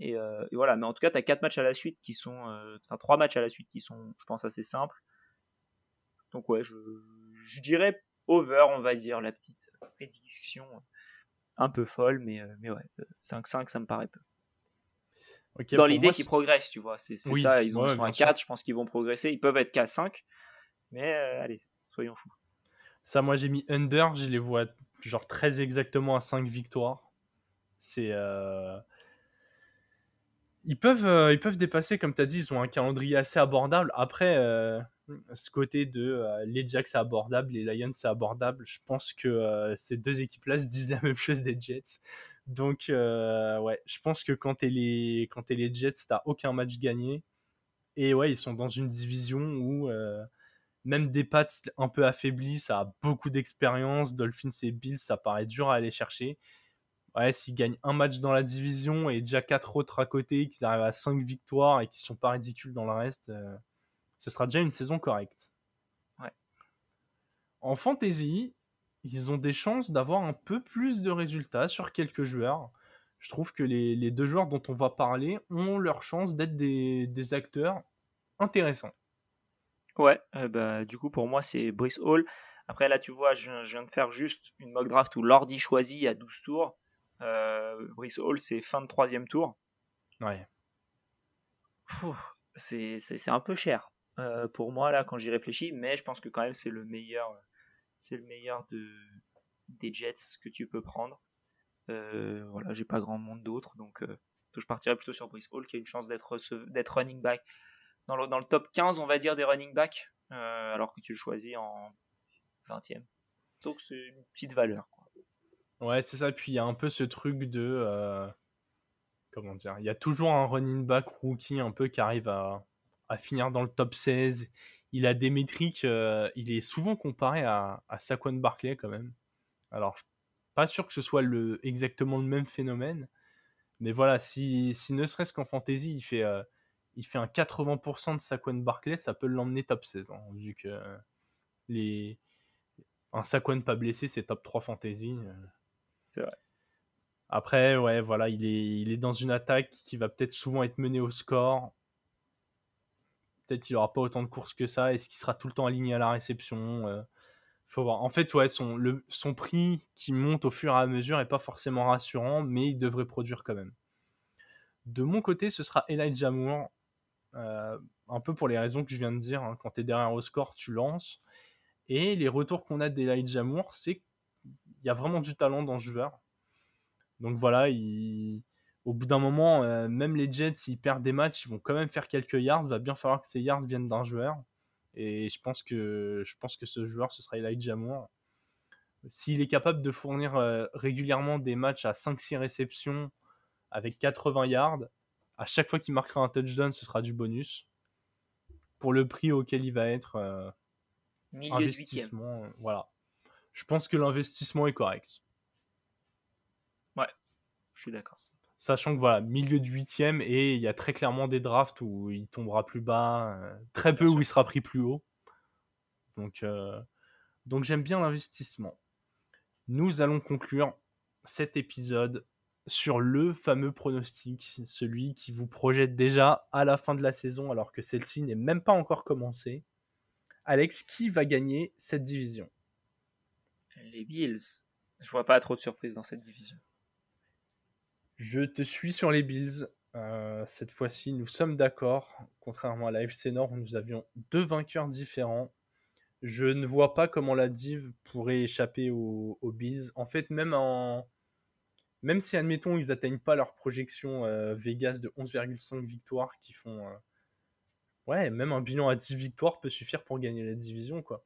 Euh, et, voilà, mais en tout cas, tu as matchs à la suite qui sont. Euh, enfin, trois matchs à la suite qui sont, je pense, assez simples. Donc, ouais, je, je dirais over, on va dire, la petite prédiction un peu folle, mais, mais ouais, 5-5, ça me paraît peu. Dans l'idée qu'ils progressent, tu vois, c'est ça, ils ont, sont à 4, je pense qu'ils vont progresser, ils peuvent être qu'à 5, mais euh, allez, soyons fous. Ça, moi, j'ai mis under. Je les vois genre très exactement à 5 victoires. C'est. Euh, ils peuvent, euh, ils peuvent dépasser, comme tu as dit, ils ont un calendrier assez abordable. Après, ce côté de les Jacks, c'est abordable, les Lions, c'est abordable. Je pense que ces deux équipes-là se disent la même chose des Jets. Donc, ouais, je pense que quand tu les, quand es les Jets, t'as aucun match gagné. Et ouais, ils sont dans une division où même des pattes un peu affaiblis, ça a beaucoup d'expérience. Dolphins et Bills, ça paraît dur à aller chercher. Ouais, s'ils gagnent un match dans la division et déjà quatre autres à côté, qu'ils arrivent à 5 victoires et qu'ils sont pas ridicules dans le reste, euh, ce sera déjà une saison correcte. Ouais. En fantasy, ils ont des chances d'avoir un peu plus de résultats sur quelques joueurs. Je trouve que les, deux joueurs dont on va parler ont leur chance d'être des acteurs intéressants. Ouais, euh, bah, du coup, pour moi, c'est Brice Hall. Après, là, tu vois, je, viens de faire juste une mock draft où l'ordi choisit à 12 tours. Euh, Brice Hall, c'est fin de troisième tour. Ouais. C'est un peu cher euh, pour moi, là, quand j'y réfléchis, mais je pense que quand même, c'est le meilleur, c'est le meilleur de, des Jets que tu peux prendre. voilà, j'ai pas grand monde d'autres, donc je partirais plutôt sur Brice Hall qui a une chance d'être running back dans le, top 15, on va dire, des running backs, alors que tu le choisis en 20e. Donc c'est une petite valeur. Ouais, c'est ça. Puis il y a un peu ce truc de comment dire, il y a toujours un running back rookie un peu qui arrive à, finir dans le top 16. Il a des métriques, euh, il est souvent comparé à, à Saquon Barkley quand même. Alors, pas sûr que ce soit le, exactement le même phénomène, mais voilà, si, si ne serait-ce qu'en fantasy, il fait, euh, il fait un 80% de Saquon Barkley, ça peut l'emmener top 16, hein, vu que les, un Saquon pas blessé, c'est top 3 fantasy. Euh. C'est vrai. Après, ouais, voilà, il est, il est dans une attaque qui va peut-être souvent être menée au score. Peut-être qu'il n'aura pas autant de courses que ça. Est-ce qu'il sera tout le temps aligné à la réception euh, Faut voir. En fait, ouais, son, prix qui monte au fur et à mesure n'est pas forcément rassurant, mais il devrait produire quand même. De mon côté, ce sera Elijah Moore. Euh, un peu pour les raisons que je viens de dire. Hein. Quand tu es derrière au score, tu lances. Et les retours qu'on a d'Elijah Moore, c'est qu'il y a vraiment du talent dans ce joueur. Donc voilà, au bout d'un moment, euh, même les Jets, s'ils perdent des matchs, ils vont quand même faire quelques yards. Il va bien falloir que ces yards viennent d'un joueur. Et je pense que, je pense que ce joueur, ce sera Elijah Moore. S'il est capable de fournir euh, régulièrement des matchs à 5-6 réceptions avec 80 yards, à chaque fois qu'il marquera un touchdown, ce sera du bonus. Pour le prix auquel il va être, euh, investissement, voilà. Je pense que l'investissement est correct. Je suis d'accord. Sachant que voilà, milieu du huitième et il y a très clairement des drafts où il tombera plus bas, euh, très peu où il sera pris plus haut. Donc, euh, donc j'aime bien l'investissement. Nous allons conclure cet épisode sur le fameux pronostic, celui qui vous projette déjà à la fin de la saison alors que celle-ci n'est même pas encore commencée. Alex, qui va gagner cette division? Les Bills. Je vois pas trop de surprises dans cette division. Je te suis sur les Bills. Euh, cette fois-ci, nous sommes d'accord. Contrairement à la FC Nord, où nous avions deux vainqueurs différents. Je ne vois pas comment la div pourrait échapper aux, Bills. En fait, même en, même si admettons ils n'atteignent pas leur projection euh, Vegas de 11,5 victoires, qui font euh, ouais, même un bilan à 10 victoires peut suffire pour gagner la division quoi.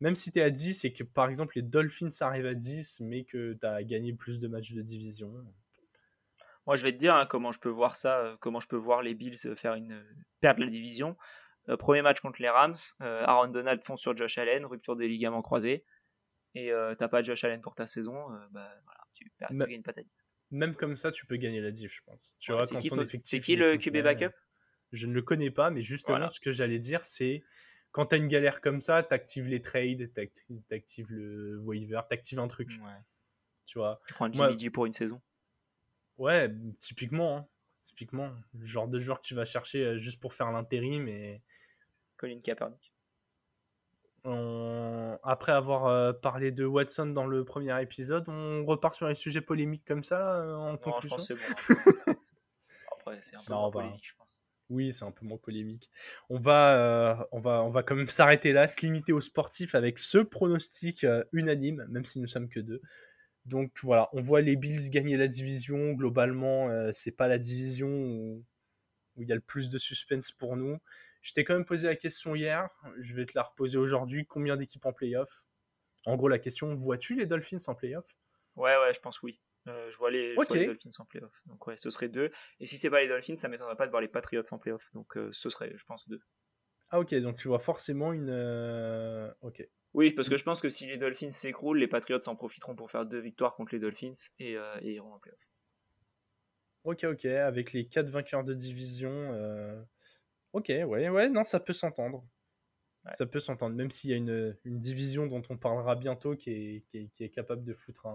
Même si tu es à 10 et que par exemple les Dolphins arrivent à 10 mais que tu as gagné plus de matchs de division, moi, je vais te dire hein, comment je peux voir ça, euh, comment je peux voir les Bills euh, faire une perdre la division. Euh, premier match contre les Rams, Aaron Donald fonce sur Josh Allen, rupture des ligaments croisés, et t'as pas Josh Allen pour ta saison, bah, voilà, tu, perds, tu gagnes pas ta division. Même comme ça, tu peux gagner la div, je pense. Tu c'est qui, le QB backup? Je ne le connais pas, mais justement, ce que j'allais dire, c'est quand tu as une galère comme ça, tu actives les trades, tu actives le waiver, tu actives un truc. Tu vois? Tu prends Jimmy G pour une saison. Ouais, typiquement. Hein. Typiquement. Le genre de joueur que tu vas chercher euh, juste pour faire l'intérim. Et... Colin Kaepernick. Après avoir euh, parlé de Watson dans le premier épisode, on repart sur les sujets polémiques comme ça euh, en conclusion. Je pense c'est bon. Après, c'est un peu moins polémique, je pense. Oui, c'est un peu moins polémique. On va, on va, on va quand même s'arrêter là, se limiter aux sportifs avec ce pronostic unanime, même si nous sommes que deux. Donc voilà, on voit les Bills gagner la division. Globalement, euh, c'est pas la division où, il y a le plus de suspense pour nous. Je t'ai quand même posé la question hier, je vais te la reposer aujourd'hui. Combien d'équipes en playoff? En gros, la question vois-tu les Dolphins en playoff? Ouais, ouais, je pense oui. Euh, je, vois les, Dolphins en playoff. Donc ouais, ce serait deux. Et si c'est pas les Dolphins, ça m'étonnerait pas de voir les Patriots en playoff. Donc euh, ce serait, je pense, deux. Ah ok, donc tu vois forcément une... Ok. Oui, parce que je pense que si les Dolphins s'écroulent, les Patriots en profiteront pour faire deux victoires contre les Dolphins et, euh, iront en playoff. Ok, ok, avec les quatre vainqueurs de division. Euh, ok, ouais, ouais, non, ça peut s'entendre. Ça peut s'entendre, même s'il y a une, division dont on parlera bientôt qui est, capable de foutre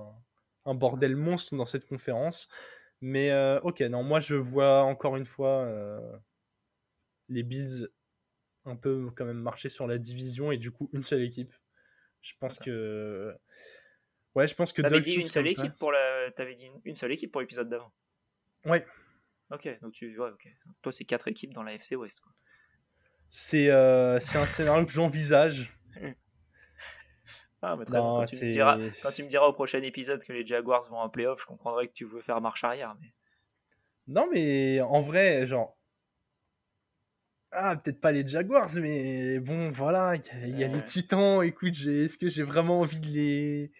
un, bordel monstre dans cette conférence. Mais euh, ok, non, moi je vois encore une fois les Bills un peu quand même marcher sur la division et du coup une seule équipe. Je pense que. Ouais, je pense que. T'avais dit une seule équipe pour la. T'avais dit une, seule équipe pour l'épisode d'avant. Ouais. Ok, donc tu. Ouais, ok. Toi, c'est quatre équipes dans la FC West. C'est euh, un scénario que j'envisage. Ah, mais très bien. Quand, tu me diras, quand tu me diras au prochain épisode que les Jaguars vont en playoff, je comprendrai que tu veux faire marche arrière. Mais... Non, mais en vrai, genre. Ah, peut-être pas les Jaguars, mais bon, voilà, il y a, les Titans. Écoute, est-ce que j'ai vraiment envie de les,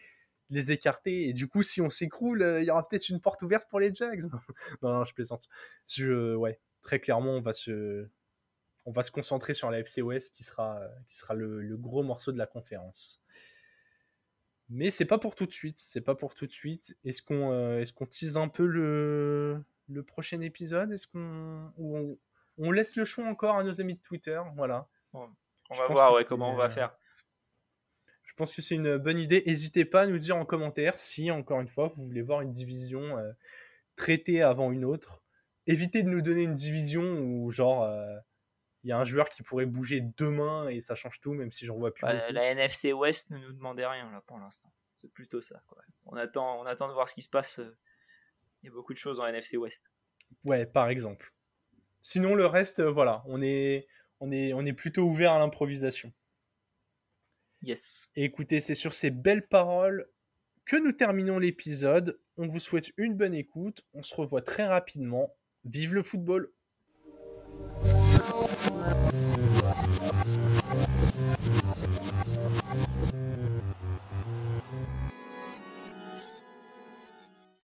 les écarter? Et du coup, si on s'écroule, il y aura peut-être une porte ouverte pour les Jags. non, non, je plaisante. Je, ouais, très clairement, on va se, on va se concentrer sur la FC West qui sera, qui sera le, gros morceau de la conférence. Mais c'est pas pour tout de suite. C'est pas pour tout de suite. Est-ce qu'on euh, est-ce qu'on tease un peu le, le prochain épisode? Est-ce qu'on on, laisse le choix encore à nos amis de Twitter Voilà. On va voir ouais, comment on va faire. Je pense que c'est une bonne idée. N'hésitez pas à nous dire en commentaire si, encore une fois, vous voulez voir une division euh, traitée avant une autre. Évitez de nous donner une division où, genre, euh, il y a un joueur qui pourrait bouger demain et ça change tout, même si j'en vois plus. la NFC West ne nous demandait rien là pour l'instant. C'est plutôt ça. On, attend, on attend de voir ce qui se passe. Il y a beaucoup de choses en NFC West. Ouais, par exemple. Sinon, le reste, euh, voilà, on est, on est, on est plutôt ouvert à l'improvisation. Yes. Et écoutez, c'est sur ces belles paroles que nous terminons l'épisode. On vous souhaite une bonne écoute. On se revoit très rapidement. Vive le football!